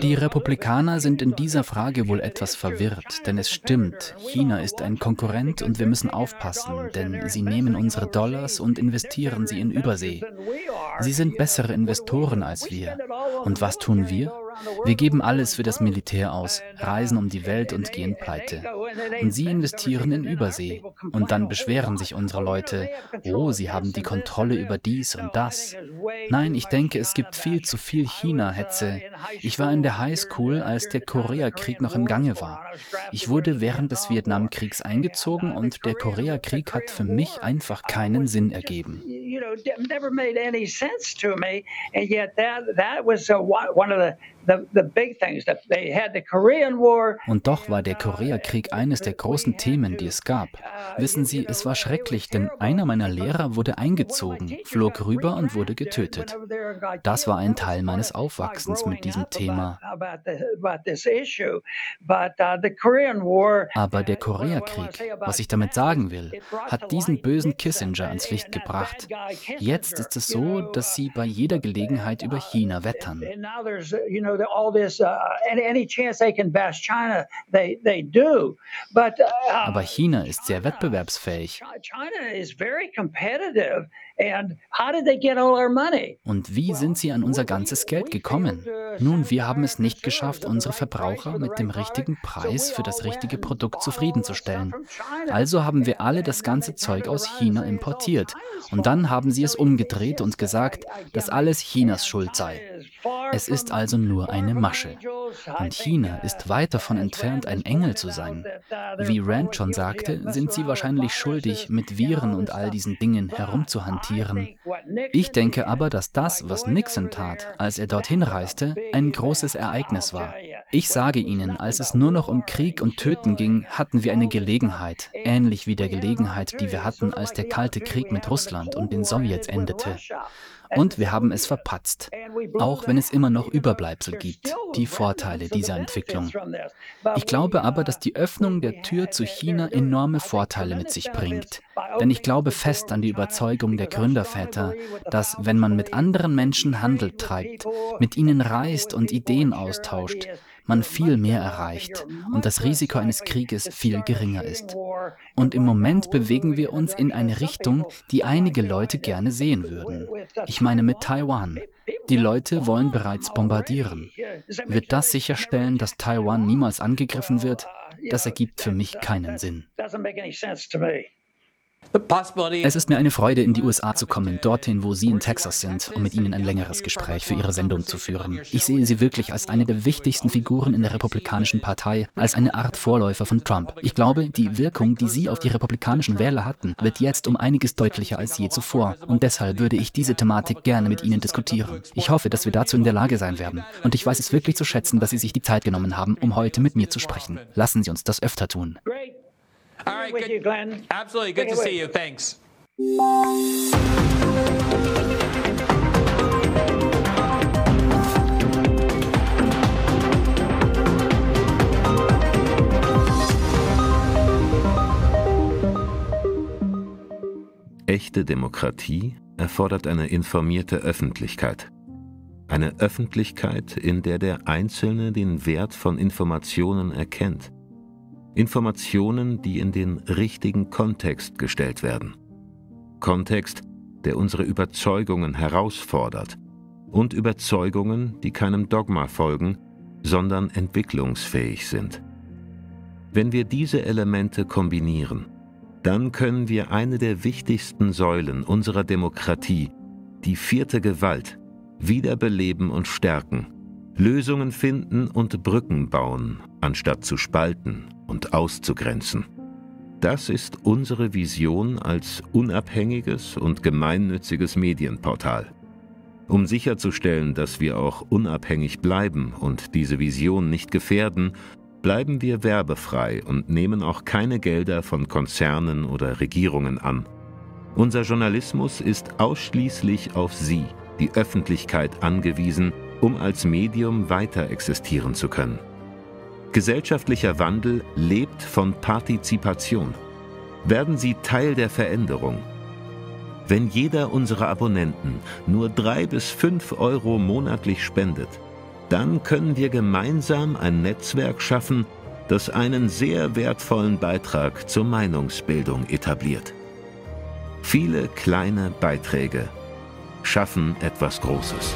Die Republikaner sind in dieser Frage wohl etwas verwirrt, denn es stimmt, China ist ein Konkurrent und wir müssen aufpassen, denn sie nehmen unsere Dollars und investieren sie in Übersee. Sie sind bessere Investoren als wir. Und was tun wir? Wir geben alles für das Militär aus, reisen um die Welt und gehen pleite. Und sie investieren in Übersee. Und dann beschweren sich unsere Leute, oh, sie haben die Kontrolle über dies und das. Nein, ich denke, es gibt viel zu viel China-Hetze. Ich war in der Highschool, als der Koreakrieg noch im Gange war. Ich wurde während des Vietnamkriegs eingezogen und der Koreakrieg hat für mich einfach keinen Sinn ergeben. never made any sense to me, and yet that that was uh, one of the und doch war der Koreakrieg eines der großen Themen, die es gab. Wissen Sie, es war schrecklich, denn einer meiner Lehrer wurde eingezogen, flog rüber und wurde getötet. Das war ein Teil meines Aufwachsens mit diesem Thema. Aber der Koreakrieg, was ich damit sagen will, hat diesen bösen Kissinger ans Licht gebracht. Jetzt ist es so, dass sie bei jeder Gelegenheit über China wettern all this, uh, any, any chance they can bash China, they, they do. But, uh, Aber China ist sehr wettbewerbsfähig. China is very competitive. Und wie sind sie an unser ganzes Geld gekommen? Nun, wir haben es nicht geschafft, unsere Verbraucher mit dem richtigen Preis für das richtige Produkt zufriedenzustellen. Also haben wir alle das ganze Zeug aus China importiert. Und dann haben sie es umgedreht und gesagt, dass alles Chinas Schuld sei. Es ist also nur eine Masche. Und China ist weit davon entfernt, ein Engel zu sein. Wie Rand schon sagte, sind sie wahrscheinlich schuldig, mit Viren und all diesen Dingen herumzuhantieren. Ich denke aber, dass das, was Nixon tat, als er dorthin reiste, ein großes Ereignis war. Ich sage Ihnen, als es nur noch um Krieg und Töten ging, hatten wir eine Gelegenheit, ähnlich wie der Gelegenheit, die wir hatten, als der Kalte Krieg mit Russland und den Sowjets endete. Und wir haben es verpatzt, auch wenn es immer noch Überbleibsel gibt, die Vorteile dieser Entwicklung. Ich glaube aber, dass die Öffnung der Tür zu China enorme Vorteile mit sich bringt. Denn ich glaube fest an die Überzeugung der Gründerväter, dass wenn man mit anderen Menschen Handel treibt, mit ihnen reist und Ideen austauscht, man viel mehr erreicht und das Risiko eines Krieges viel geringer ist. Und im Moment bewegen wir uns in eine Richtung, die einige Leute gerne sehen würden. Ich meine mit Taiwan. Die Leute wollen bereits bombardieren. Wird das sicherstellen, dass Taiwan niemals angegriffen wird? Das ergibt für mich keinen Sinn. Es ist mir eine Freude, in die USA zu kommen, dorthin, wo Sie in Texas sind, um mit Ihnen ein längeres Gespräch für Ihre Sendung zu führen. Ich sehe Sie wirklich als eine der wichtigsten Figuren in der Republikanischen Partei, als eine Art Vorläufer von Trump. Ich glaube, die Wirkung, die Sie auf die republikanischen Wähler hatten, wird jetzt um einiges deutlicher als je zuvor. Und deshalb würde ich diese Thematik gerne mit Ihnen diskutieren. Ich hoffe, dass wir dazu in der Lage sein werden. Und ich weiß es wirklich zu schätzen, dass Sie sich die Zeit genommen haben, um heute mit mir zu sprechen. Lassen Sie uns das öfter tun. All right, good. You, Glenn. Absolutely. Good to see you. Thanks. Echte Demokratie erfordert eine informierte Öffentlichkeit. Eine Öffentlichkeit, in der der Einzelne den Wert von Informationen erkennt Informationen, die in den richtigen Kontext gestellt werden. Kontext, der unsere Überzeugungen herausfordert und Überzeugungen, die keinem Dogma folgen, sondern entwicklungsfähig sind. Wenn wir diese Elemente kombinieren, dann können wir eine der wichtigsten Säulen unserer Demokratie, die vierte Gewalt, wiederbeleben und stärken, Lösungen finden und Brücken bauen, anstatt zu spalten und auszugrenzen. Das ist unsere Vision als unabhängiges und gemeinnütziges Medienportal. Um sicherzustellen, dass wir auch unabhängig bleiben und diese Vision nicht gefährden, bleiben wir werbefrei und nehmen auch keine Gelder von Konzernen oder Regierungen an. Unser Journalismus ist ausschließlich auf Sie, die Öffentlichkeit, angewiesen, um als Medium weiter existieren zu können. Gesellschaftlicher Wandel lebt von Partizipation. Werden Sie Teil der Veränderung. Wenn jeder unserer Abonnenten nur drei bis fünf Euro monatlich spendet, dann können wir gemeinsam ein Netzwerk schaffen, das einen sehr wertvollen Beitrag zur Meinungsbildung etabliert. Viele kleine Beiträge schaffen etwas Großes.